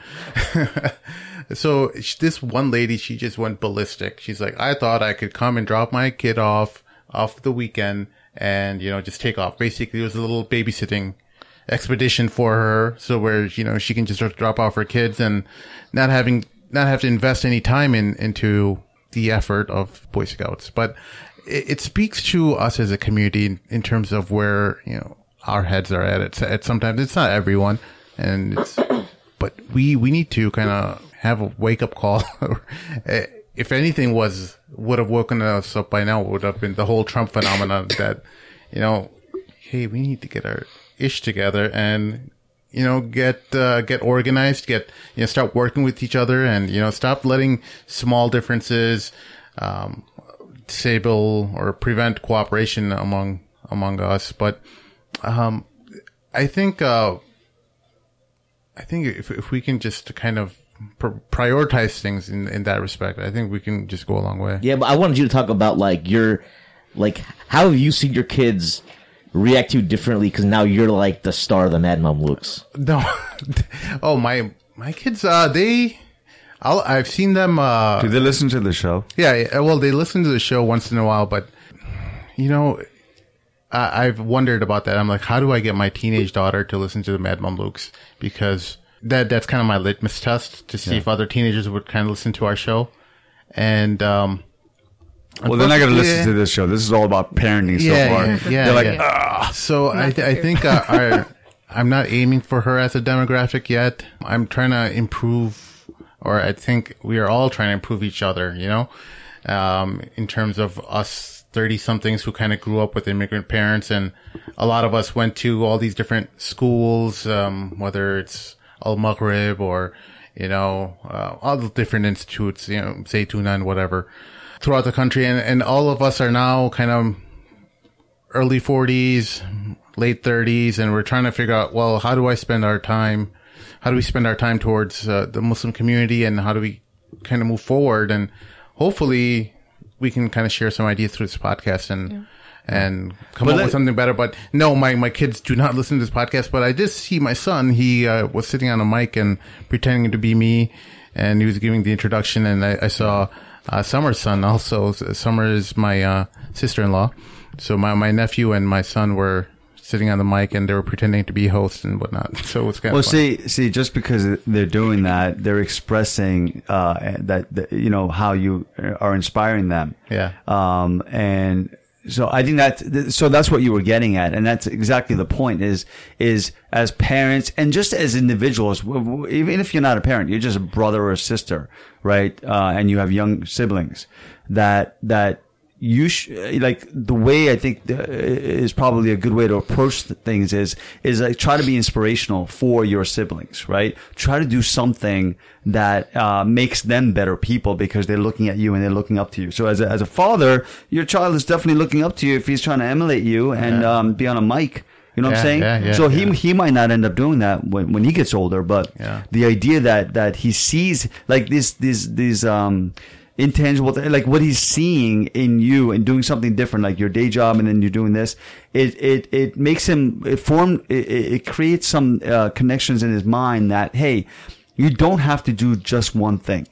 [LAUGHS] so this one lady, she just went ballistic. She's like, I thought I could come and drop my kid off off the weekend and you know just take off. Basically, it was a little babysitting expedition for her, so where you know she can just drop off her kids and not having not have to invest any time in into the effort of Boy Scouts. But it, it speaks to us as a community in, in, terms of where you know our heads are at. It's at sometimes it's not everyone, and it's [COUGHS] but we we need to kind of have a wake up call. [LAUGHS] Eh, if anything was would have woken us up by now, would have been the whole Trump phenomenon that you know, hey, we need to get our ish together and you know get uh, get organized, get you know start working with each other, and you know stop letting small differences um, disable or prevent cooperation among among us. But um, I think uh, I think if if we can just kind of pr- prioritize things in in that respect, I think we can just go a long way. Yeah, but I wanted you to talk about like your like how have you seen your kids react to you differently because now you're like the star of the Mad Mamluks. [LAUGHS] No, [LAUGHS] oh my my kids, uh, they. i have seen them. Uh, Do they listen to the show? Yeah, well, they listen to the show once in a while, but you know, I, I've wondered about that. I'm like, how do I get my teenage daughter to listen to the Mad Mamluks? Because that that's kind of my litmus test to see yeah. if other teenagers would kind of listen to our show. And um, well, they're not going to listen to this show. This is all about parenting so yeah, far. Yeah, yeah, they're like, yeah. so I, th- I think uh, our, I'm not aiming for her as a demographic yet. I'm trying to improve, or I think we are all trying to improve each other. You know, um, in terms of us 30 somethings who kind of grew up with immigrant parents, and a lot of us went to all these different schools, um, whether it's Al Maghrib or you know uh, all the different institutes, you know, Zaytunan, whatever throughout the country, and, and all of us are now kind of early 40s, late 30s, and we're trying to figure out, well, how do I spend our time? How do we spend our time towards uh, the Muslim community, and how do we kind of move forward? And hopefully, we can kind of share some ideas through this podcast and. Yeah and come but up with something better. But no, my, my kids do not [LAUGHS] listen to this podcast, but I did see my son. He uh, was sitting on a mic and pretending to be me and he was giving the introduction and I, I saw uh, Summer's son also. Summer is my uh, sister-in-law. So my, my nephew and my son were sitting on the mic and they were pretending to be hosts and whatnot. [LAUGHS] So it was kind well, of Well, see, see, just because they're doing that, they're expressing uh, that, that, you know, how you are inspiring them. Yeah. Um, and so I think that so that's what you were getting at, and that's exactly the point. Is is as parents and just as individuals, even if you're not a parent, you're just a brother or a sister, right? Uh, and you have young siblings. That that you sh- like the way I think is probably a good way to approach things is is like try to be inspirational for your siblings, right? Try to do something that uh, makes them better people because they're looking at you and they're looking up to you. So as a, as a father, your child is definitely looking up to you if he's trying to emulate you and yeah. um, be on a mic. You know yeah, what I'm saying? Yeah, yeah, so he he might not end up doing that when, when he gets older, but the idea that that he sees like these these these um intangible like what he's seeing in you and doing something different like your day job and then you're doing this it it it makes him it form it, it creates some uh, connections in his mind that hey you don't have to do just one thing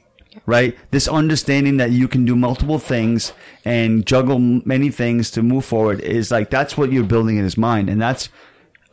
right? This understanding that you can do multiple things and juggle many things to move forward is like that's what you're building in his mind. And that's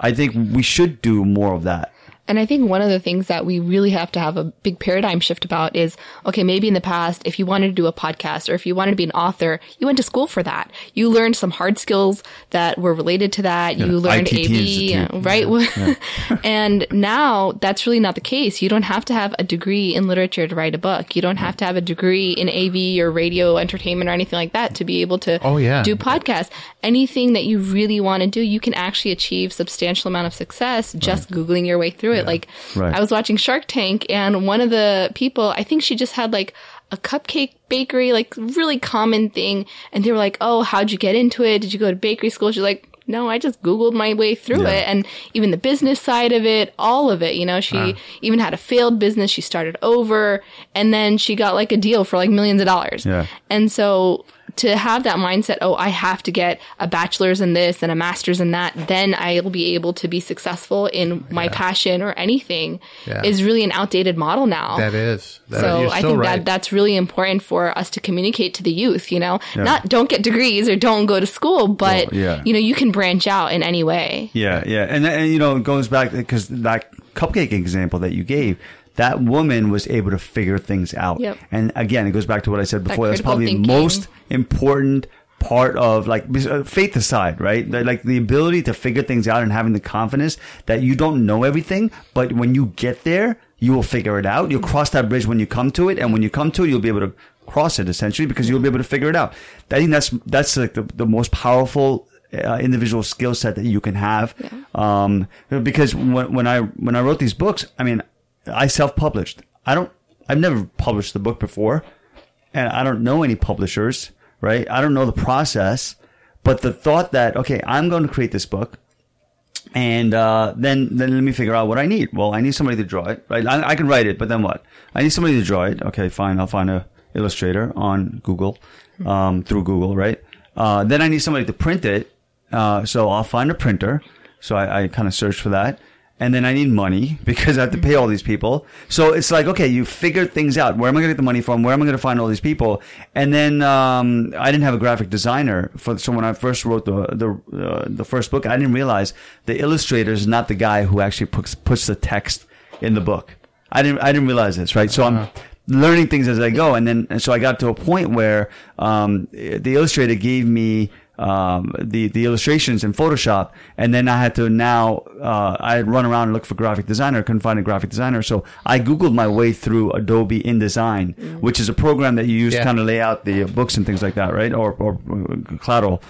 i think we should do more of that and I think one of the things that we really have to have a big paradigm shift about is, okay, maybe in the past, if you wanted to do a podcast or if you wanted to be an author, you went to school for that. You learned some hard skills that were related to that. Yeah, you learned ITT AV, right? [LAUGHS] Yeah. and now that's really not the case. You don't have to have a degree in literature to write a book. You don't have to have a degree in AV or radio entertainment or anything like that to be able to oh, yeah. do podcasts. Anything that you really want to do, you can actually achieve substantial amount of success just right. Googling your way through through it. Like Right. I was watching Shark Tank and one of the people, I think she just had like a cupcake bakery, like really common thing. And they were like, Oh, how'd you get into it? Did you go to bakery school? She's like, no, I just Googled my way through Yeah. it. And even the business side of it, all of it, you know, she uh-huh. even had a failed business. She started over and then she got like a deal for like millions of dollars. Yeah. And so to have that mindset, oh, I have to get a bachelor's in this and a master's in that, then I'll be able to be successful in my passion or anything Yeah. is really an outdated model now. That is. That, so you're I think right. that that's really important for us to communicate to the youth, you know, not don't get degrees or don't go to school, but Well, yeah. you know, you can branch out in any way. Yeah, yeah, and and you know it goes back because that cupcake example that you gave, that woman was able to figure things out. Yep. And again, it goes back to what I said before. That's probably thinking. the most important part of like uh, faith aside, right? Like the ability to figure things out and having the confidence that you don't know everything, but when you get there, you will figure it out. You'll cross that bridge when you come to it, and when you come to it, you'll be able to cross it essentially because you'll be able to figure it out. I think that's that's like the, the most powerful uh, individual skill set that you can have. Um, because when, when I when I wrote these books, I mean, I self published. I don't. I've never published the book before, and I don't know any publishers. Right? I don't know the process, but the thought that okay, I'm going to create this book. And uh, then, then let me figure out what I need. Well, I need somebody to draw it, right? I, I can write it, but then what? I need somebody to draw it. Okay, fine. I'll find a illustrator on Google, um, through Google, right? Uh, then I need somebody to print it. Uh, so I'll find a printer. So I, I kind of search for that. And then I need money [LAUGHS] because I have to pay all these people. So it's like, okay, you figure things out. Where am I going to get the money from? Where am I going to find all these people? And then, um, I didn't have a graphic designer for, so when I first wrote the, the, uh, the first book, I didn't realize the illustrator is not the guy who actually puts, puts the text in the book. I didn't, I didn't realize this, right? So I'm learning things as I go. And then, and so I got to a point where, um, the illustrator gave me, um, the, the illustrations in Photoshop. And then I had to now, uh, I had run around and look for graphic designer, couldn't find a graphic designer. So I Googled my way through Adobe InDesign, which is a program that you use to kind of lay out the books and things like that, right? Or, or, uh, collateral.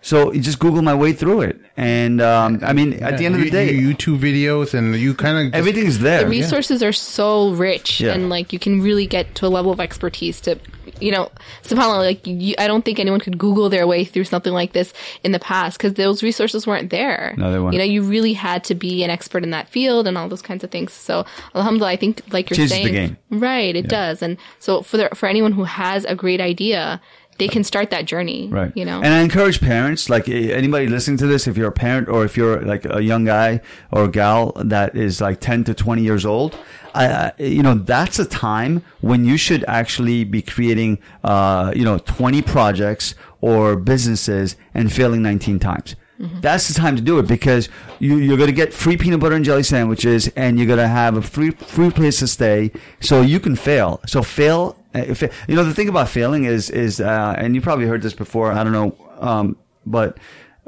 So you just Google my way through it. And, um, I mean, at the end of the day, you, YouTube videos and you kind of everything's there. The resources are so rich Yeah. and like you can really get to a level of expertise to you know subhanallah like you, i don't think anyone could google their way through something like this in the past because those resources weren't there. No, they weren't. you know you really had to be an expert in that field and all those kinds of things. So alhamdulillah i think like you're Changes saying right it does. And so for the, for anyone who has a great idea they can start that journey Right. you know? And I encourage parents, like eh, anybody listening to this, if you're a parent or if you're like a young guy or a gal that is like 10 to 20 years old, I, you know, that's a time when you should actually be creating, uh, you know, 20 projects or businesses and failing 19 times. That's the time to do it because you, you're going to get free peanut butter and jelly sandwiches and you're going to have a free, free place to stay. So you can fail. So fail. If, you know, the thing about failing is, is, uh, and you probably heard this before. I don't know. Um, but,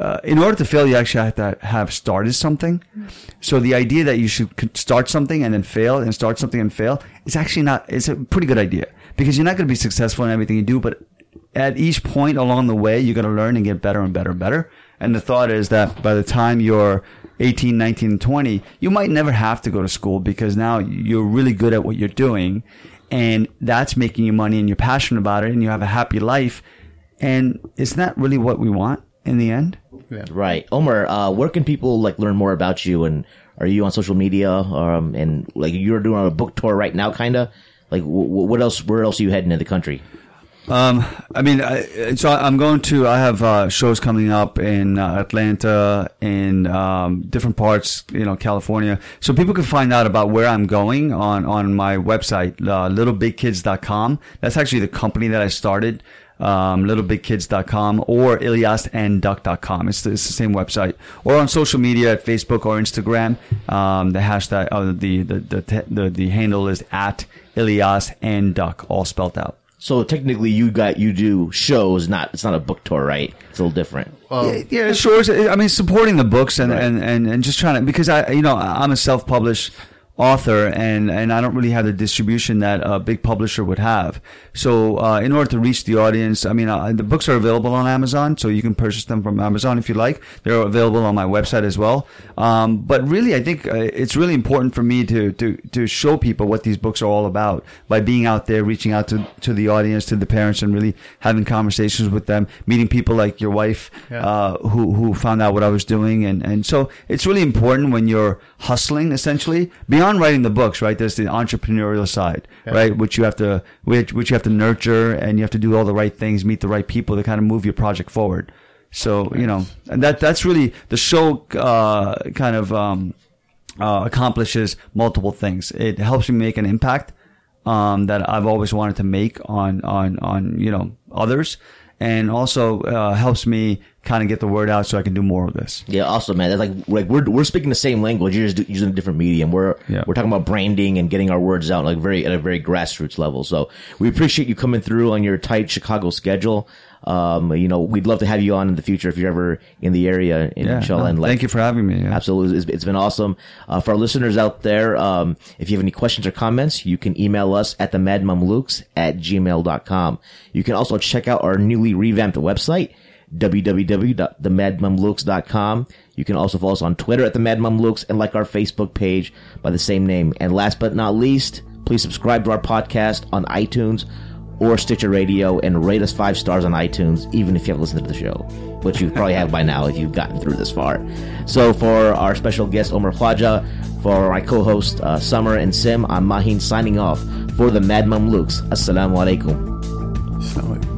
uh, in order to fail, you actually have to have started something. So the idea that you should start something and then fail and start something and fail is actually not, it's a pretty good idea because you're not going to be successful in everything you do, but at each point along the way, you're going to learn and get better and better and better. And the thought is that by the time you're 18, 19, 20, you might never have to go to school because now you're really good at what you're doing. And that's making you money and you're passionate about it and you have a happy life. And isn't that really what we want in the end? Right, Omar. Uh, where can people like learn more about you? And are you on social media? Um, and like you're doing a book tour right now, kind of. Like, w- w- what else? Where else are you heading in the country? Um, I mean, I, so I'm going to. I have uh, shows coming up in uh, Atlanta, in um, different parts, you know, California. So people can find out about where I'm going on on my website, uh, littlebigkids.com. That's actually the company that I started. Um, littlebigkids.com or ilyasandduck.com. It's the, it's the same website. Or on social media at Facebook or Instagram. Um, the hashtag, uh, the, the, the, the, the handle is at Ilyas and Duck, all spelled out. So technically, you got you do shows. Not it's not a book tour, right? It's a little different. yeah, yeah, sure. I mean, supporting the books and, and, and, and just trying to because I, you know, I'm a self-published author and and I don't really have the distribution that a big publisher would have. So uh, in order to reach the audience, I mean uh, the books are available on Amazon, so you can purchase them from Amazon if you like. They're available on my website as well. Um, but really, I think uh, it's really important for me to to to show people what these books are all about by being out there, reaching out to to the audience, to the parents, and really having conversations with them, meeting people like your wife Yeah. uh, who who found out what I was doing, and and so it's really important when you're hustling essentially beyond writing the books, right? There's the entrepreneurial side, right? Which you have to which which you have to nurture, and you have to do all the right things, meet the right people to kind of move your project forward. So you know, and that that's really the show uh, kind of um, uh, accomplishes multiple things. It helps me make an impact um, that I've always wanted to make on on on you know others, and also uh, helps me kind of get the word out so I can do more of this. Yeah, awesome, man. That's like like we're we're speaking the same language. You're just using a different medium. We're Yeah. we're talking about branding and getting our words out like very at a very grassroots level. So we appreciate you coming through on your tight Chicago schedule. Um, you know, we'd love to have you on in the future if you're ever in the area. In, Yeah, inshallah, no, and like, thank you for having me. yeah. Absolutely. It's, it's been awesome. Uh, for our listeners out there, um, if you have any questions or comments, you can email us at the madmamluks at gmail.com. You can also check out our newly revamped website, www.themadmamluks.com. You can also follow us on Twitter at the Mad Mamluks and like our Facebook page by the same name. And last but not least, please subscribe to our podcast on iTunes or Stitcher Radio and rate us five stars on iTunes, even if you haven't listened to the show, which you probably have by now if you've gotten through this far. So, for our special guest, Omar Khawaja, for my co host, uh, Summer and Sim, I'm Mahin signing off for the Mad Mamluks. Assalamu alaikum. So